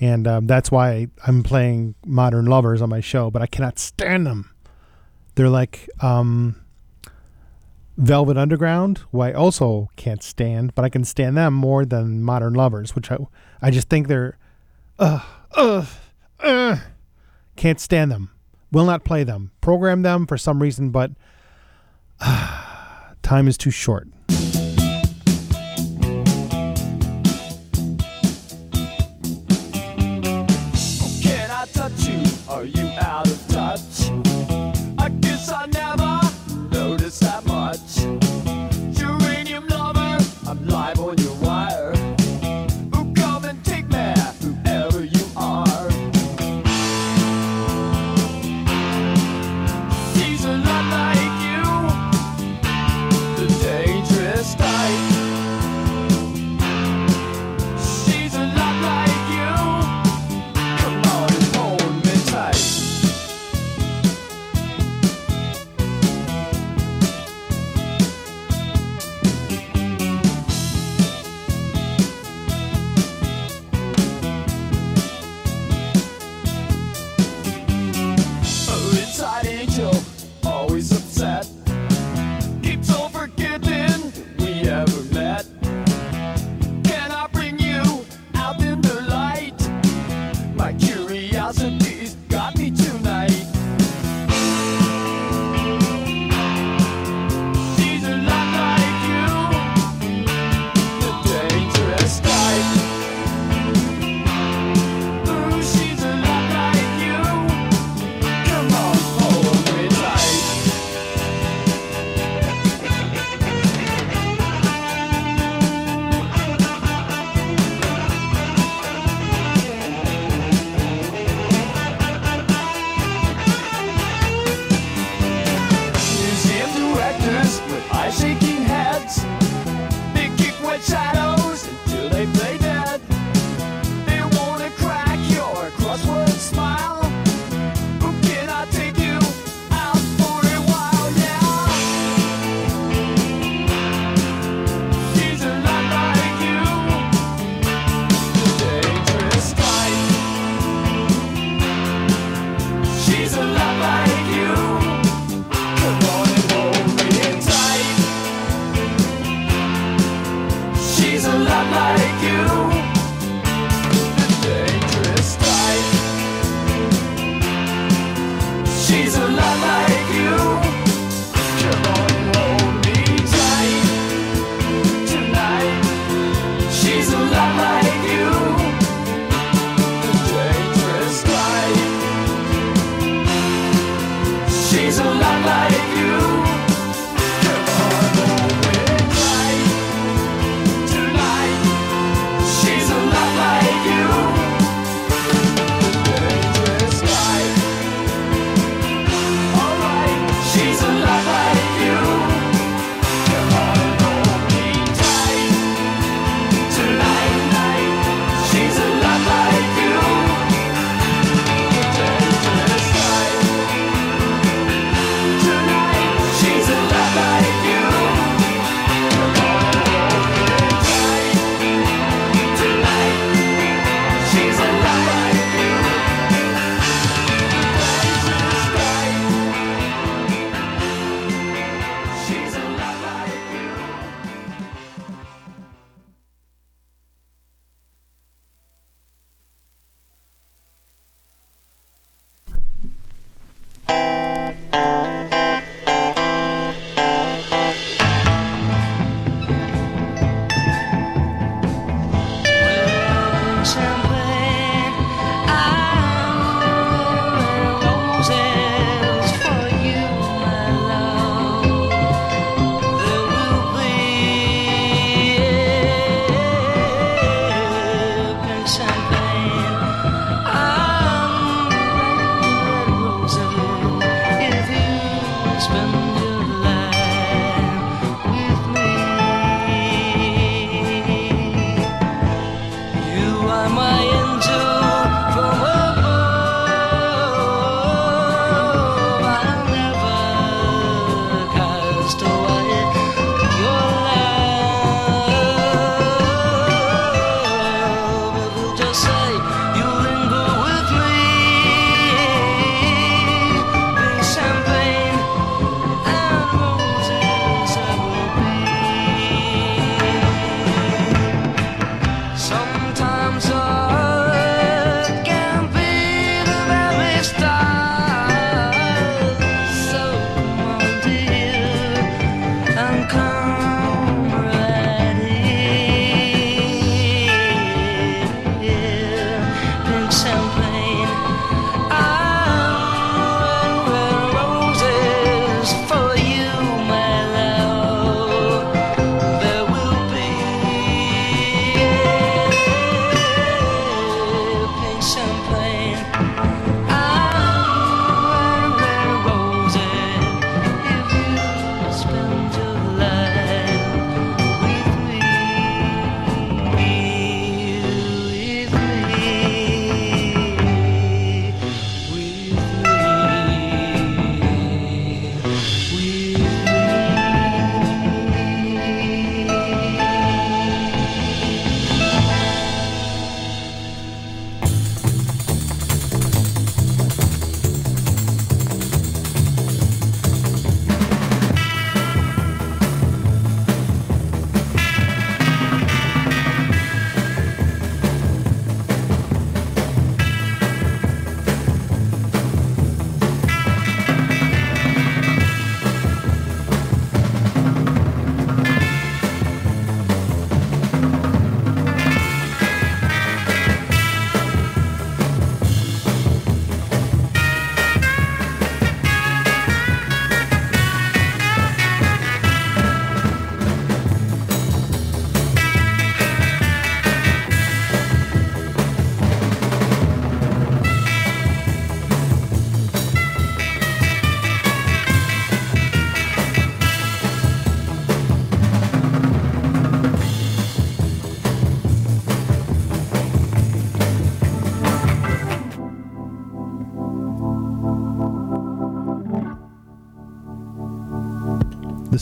and um, that's why I'm playing Modern Lovers on my show. But I cannot stand them. They're like um, Velvet Underground, who I also can't stand, but I can stand them more than Modern Lovers, which I I just think they're uh uh uh can't stand them. Will not play them. Program them for some reason, but time is too short.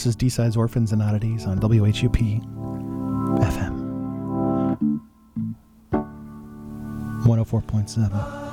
This is D-Sides Orphans and Oddities on WHUP FM 104.7.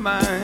mine.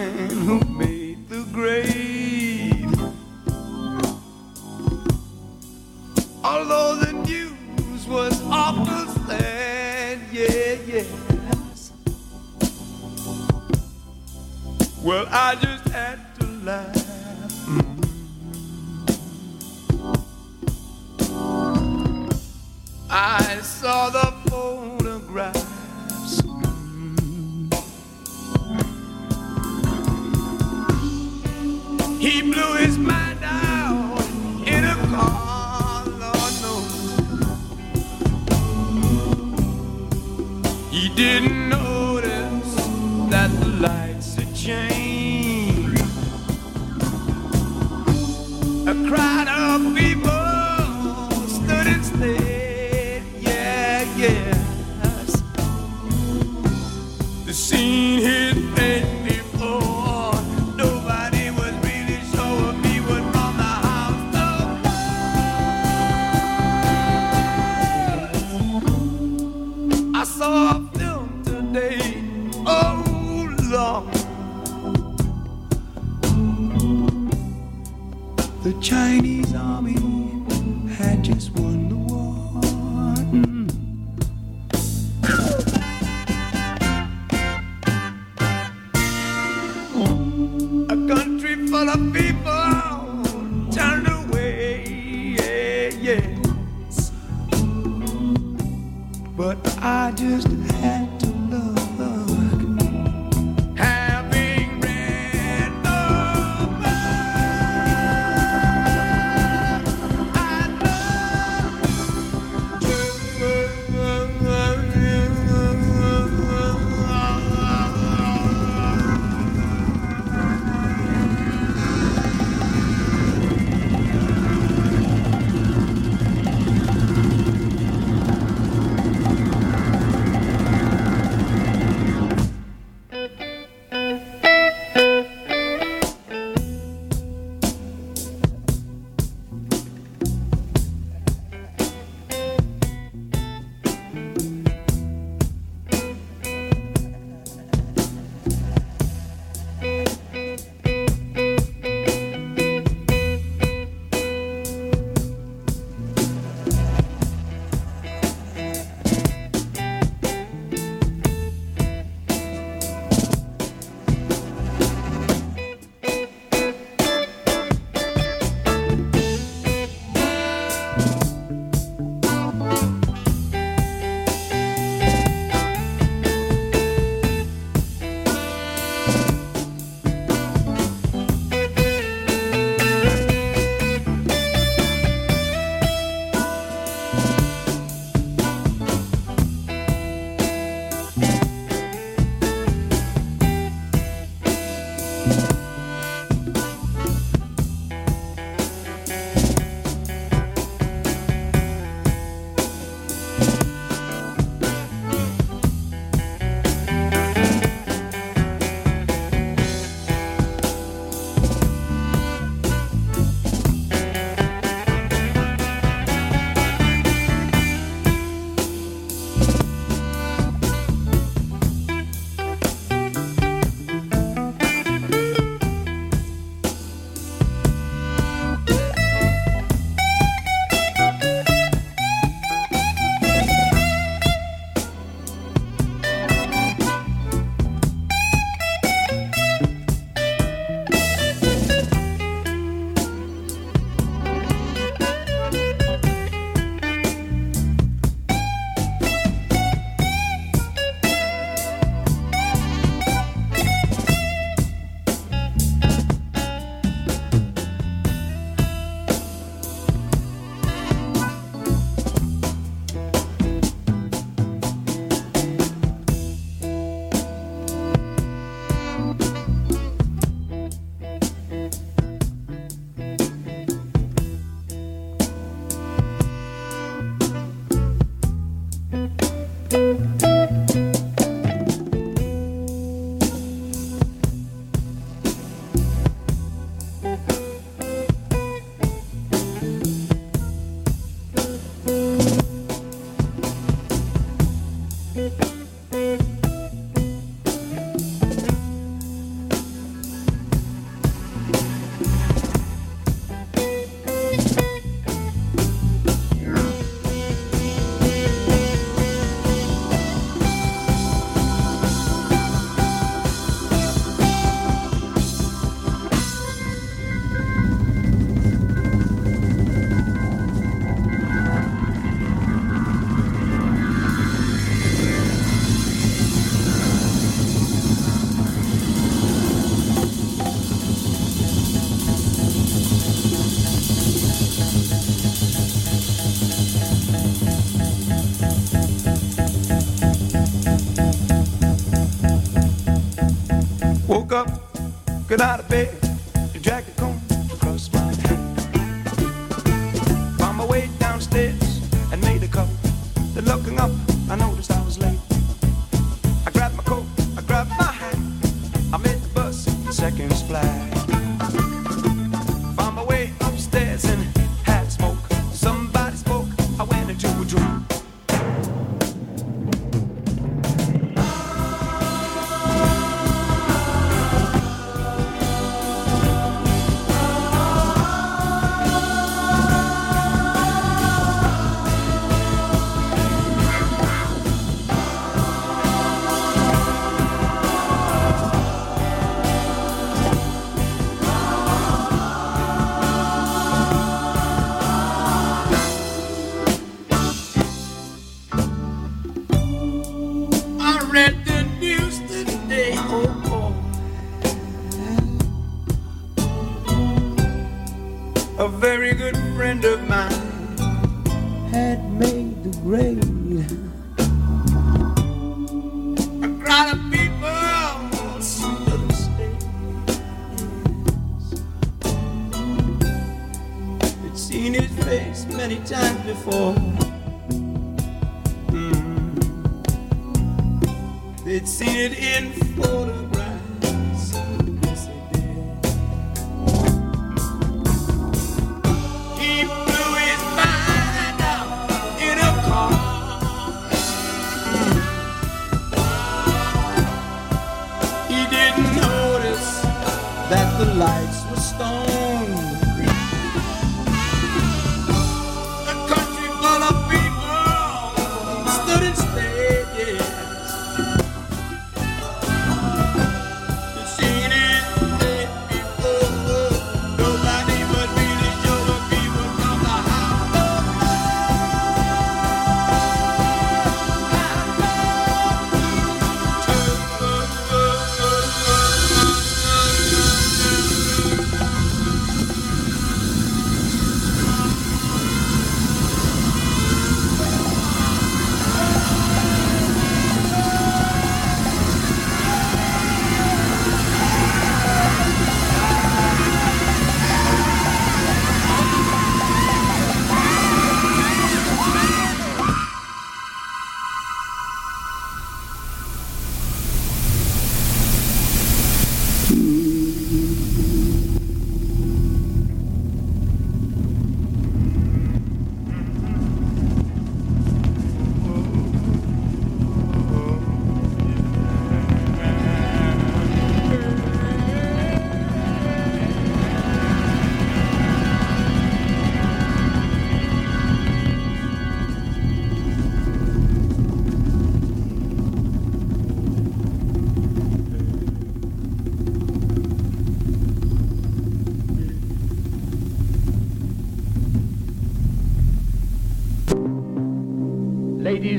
Friend of mine,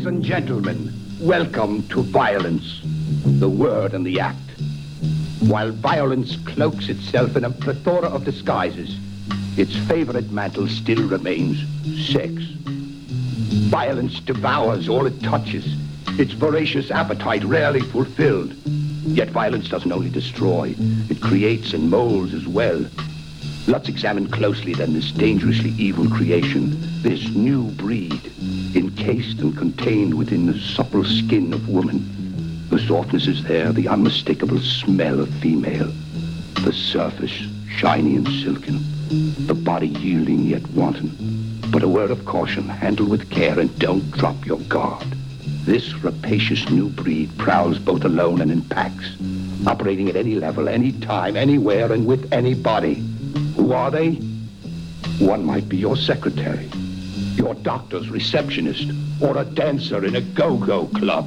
and gentlemen, welcome to violence, the word and the act. While violence cloaks itself in a plethora of disguises, its favorite mantle still remains sex. Violence devours all it touches, its voracious appetite rarely fulfilled. Yet violence doesn't only destroy, it creates and molds as well. Let's examine closely then this dangerously evil creation, this new breed, encased and contained within the supple skin of woman. The softness is there, the unmistakable smell of female. The surface, shiny and silken. The body yielding yet wanton. But a word of caution, handle with care and don't drop your guard. This rapacious new breed prowls both alone and in packs, operating at any level, any time, anywhere, and with anybody. Who are they? One might be your secretary, your doctor's receptionist, or a dancer in a go-go club.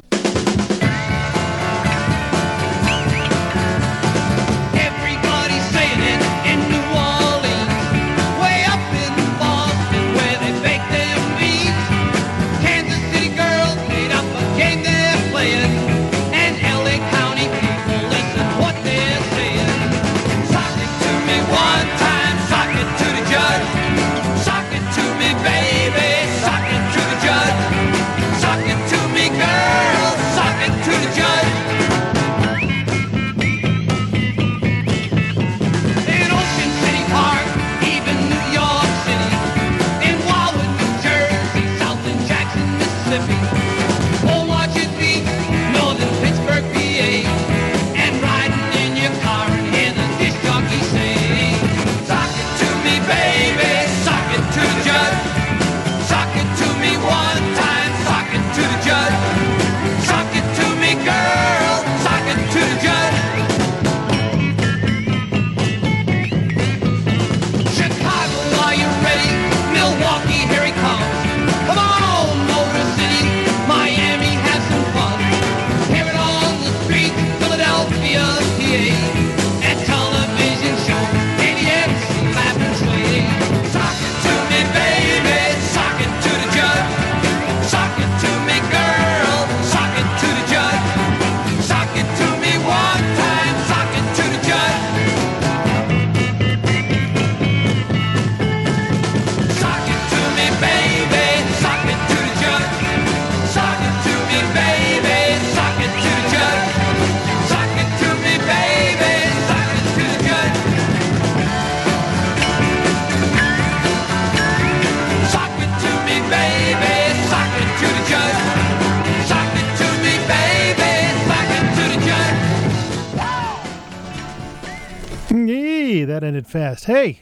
Fast. Hey,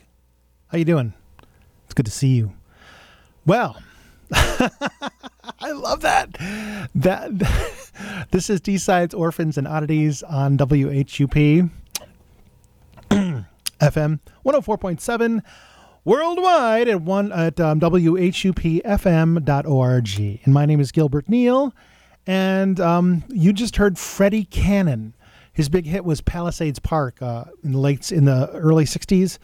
how you doing? It's good to see you. Well, I love that. That this is D Sides Orphans and Oddities on WHUP FM 104.7 worldwide at one at um, WHUPFM.org. And my name is Gilbert Neal, and um, you just heard Freddie Cannon. His big hit was Palisades Park uh, in the late in the early '60s,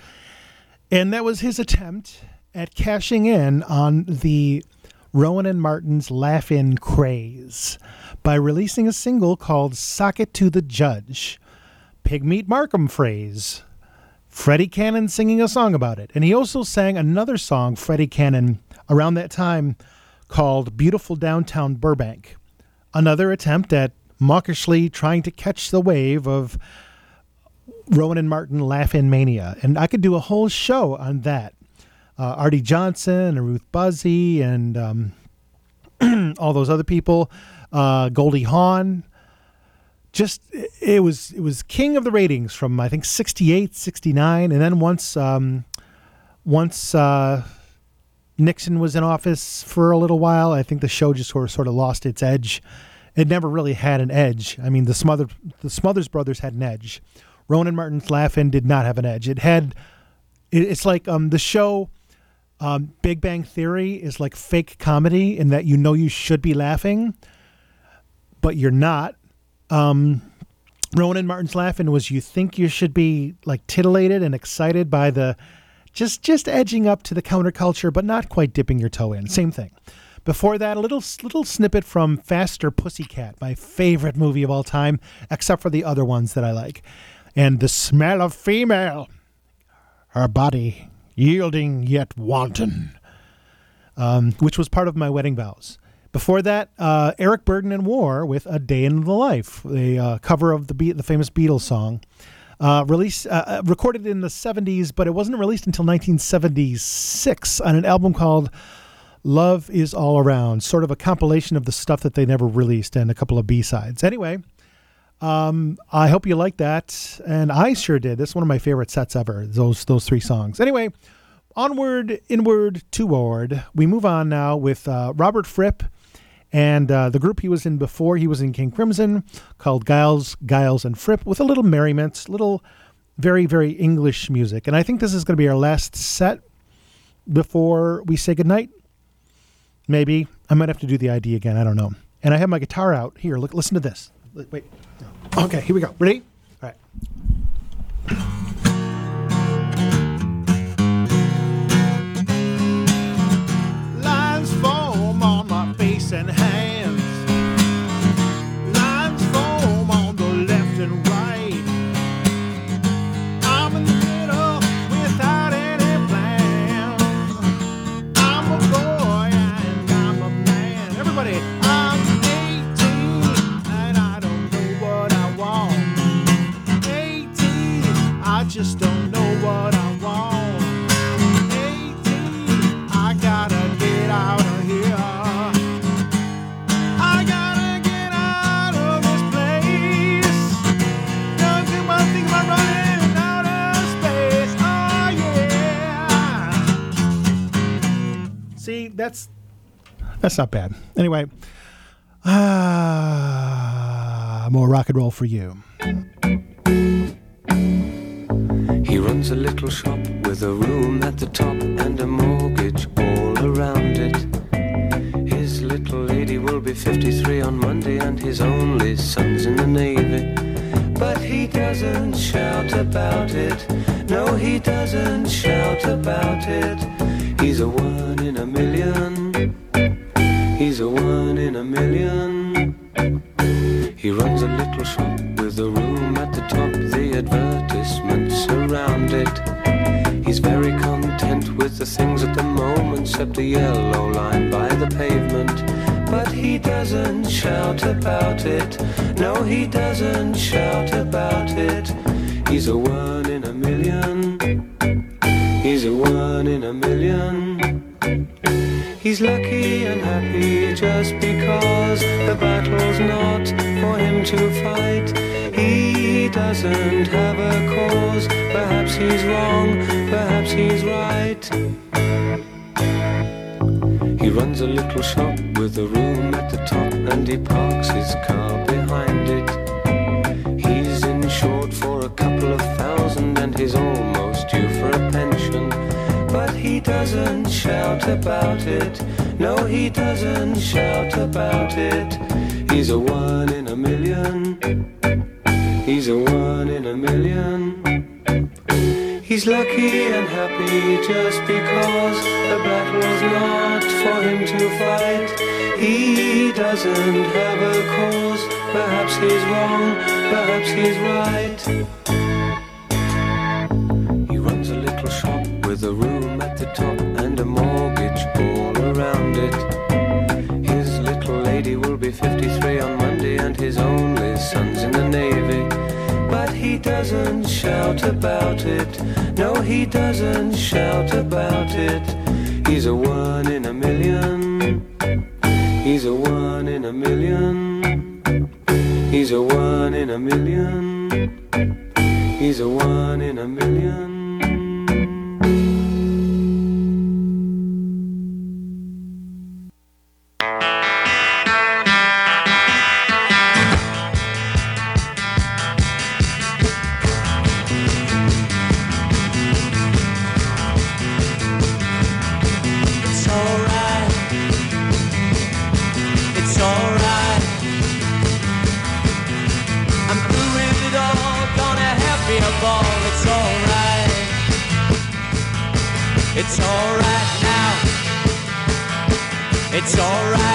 and that was his attempt at cashing in on the Rowan and Martin's Laugh In craze by releasing a single called Sock It to the Judge. Pigmeat Markham phrase. Freddie Cannon singing a song about it. And he also sang another song, Freddie Cannon, around that time called Beautiful Downtown Burbank. Another attempt at mawkishly trying to catch the wave of Rowan and Martin Laugh In Mania. And I could do a whole show on that. Uh, Arte Johnson and Ruth Buzzi and um, all those other people, uh, Goldie Hawn. Just it was it was king of the ratings from I think 68, 69, and then once um, once uh, Nixon was in office for a little while, I think the show just sort of sort of lost its edge. It never really had an edge. I mean, the the Smothers Brothers had an edge. Rowan and Martin's Laugh-In did not have an edge. It had it, it's like um, the show um, Big Bang Theory is like fake comedy in that you know you should be laughing, but you're not. Um, Rowan and Martin's Laugh-In was you think you should be like titillated and excited by the just just edging up to the counterculture, but not quite dipping your toe in. Same thing. Before that, a little little snippet from Faster Pussycat, my favorite movie of all time, except for the other ones that I like. And the smell of female, her body yielding yet wanton, um, which was part of my wedding vows. Before that, uh, Eric Burdon and War with "A Day in the Life," a uh, cover of the Be- the famous Beatles song, uh, released uh, uh, recorded in the '70s, but it wasn't released until 1976 on an album called "Love Is All Around," sort of a compilation of the stuff that they never released and a couple of B sides. Anyway, um, I hope you like that, and I sure did. This is one of my favorite sets ever. Those those three songs. Anyway, onward, inward, toward. We move on now with uh, Robert Fripp and uh, the group he was in before. He was in King Crimson, called Giles, Giles and Fripp, with a little merriment, little very very English music. And I think this is going to be our last set before we say goodnight. Maybe I might have to do the ID again. I don't know. And I have my guitar out here. Look, listen to this. Wait. Okay, here we go. Ready? All right. Lines foam on my face and hands. That's that's not bad. Anyway, ah, more rock and roll for you. He runs a little shop with a room at the top and a mortgage all around it. His little lady will be 53 on Monday, and his only son's in the Navy. But he doesn't shout about it. No, he doesn't shout about it. He's a one in a million. He's a one in a million. He runs a little shop with a room at the top, the advertisements around it. He's very content with the things at the moment, except a yellow line by the pavement. But he doesn't shout about it. No, he doesn't shout about it. He's a one in a million. He's a one in a million. He's lucky and happy just because the battle's not for him to fight. He doesn't have a cause. Perhaps he's wrong, perhaps he's right. He runs a little shop with a room at the top and he parks his car shout about it. No, he doesn't shout about it. He's a one in a million. He's a one in a million. He's lucky and happy just because the battle's not for him to fight. He doesn't have a cause. Perhaps he's wrong, perhaps he's right. He runs a little shop with a room and a mortgage all around it. His little lady will be 53 on Monday and his only son's in the Navy. But he doesn't shout about it. No, he doesn't shout about it. He's a one in a million. He's a one in a million. He's a one in a million. He's a one in a million. It's alright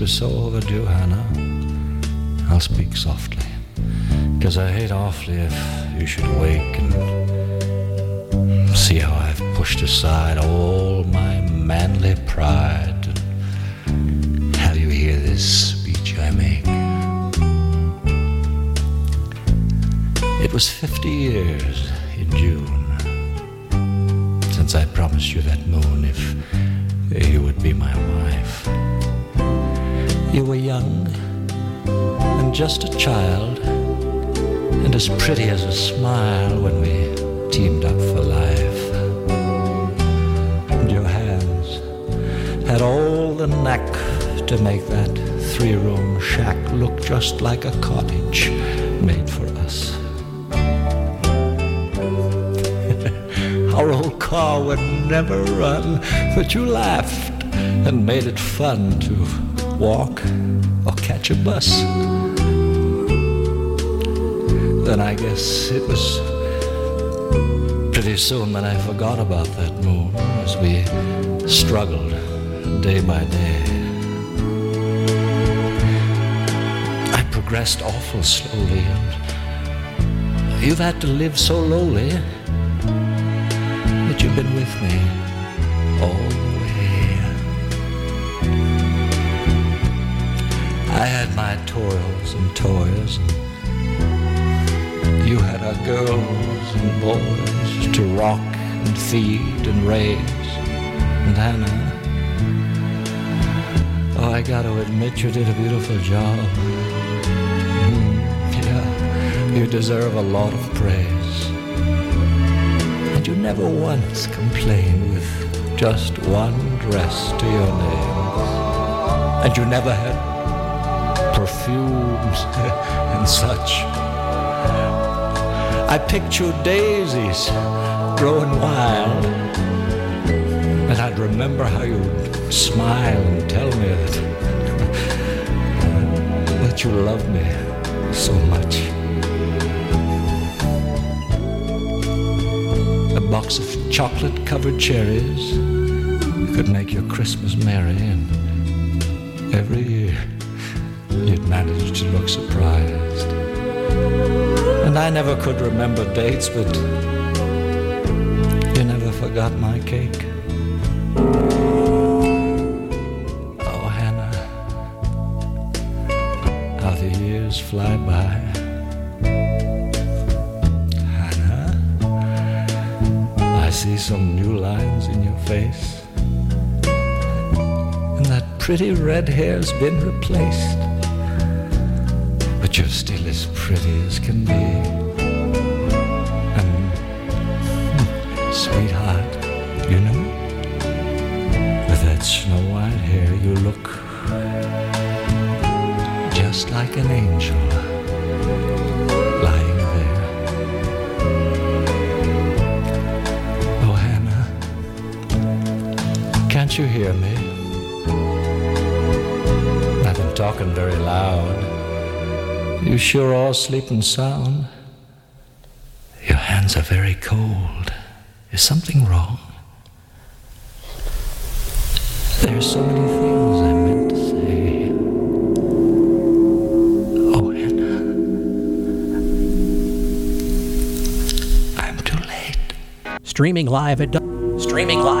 Your so overdue, Hannah. I'll speak softly. Cause I hate awfully if you should wake and see how I've pushed aside all my manly pride and have you hear this speech I make. It was 50 years in June since I promised you that moon if you would be my wife. Just a child, and as pretty as a smile when we teamed up for life. And your hands had all the knack to make that three room shack look just like a cottage made for us. Our old car would never run, but you laughed and made it fun to walk or catch a bus. Then I guess it was pretty soon that I forgot about that moon as we struggled day by day. I progressed awful slowly, and you've had to live so lowly, but you've been with me all the way. I had my toils and toils. and you had our girls and boys to rock and feed and raise. And Hannah, oh, I got to admit you did a beautiful job. Mm, yeah, you deserve a lot of praise. And you never once complained with just one dress to your name. And you never had perfumes and such. I pictured daisies growing wild. And I'd remember how you'd smile and tell me that, that you love me so much. A box of chocolate covered cherries could make your Christmas merry, and every year you'd manage to look surprised. And I never could remember dates, but you never forgot my cake. Oh, Hannah, how the years fly by. Hannah, I see some new lines in your face. And that pretty red hair's been replaced. Pretty as can be. And, hmm, sweetheart, you know, with that snow white hair, you look just like an angel lying there. Oh, Hannah, can't you hear me? I've been talking very loud. You sure are sleeping sound. Your hands are very cold. Is something wrong? There's so many things I meant to say. Oh, Hannah. I'm too late. Streaming live at streaming live at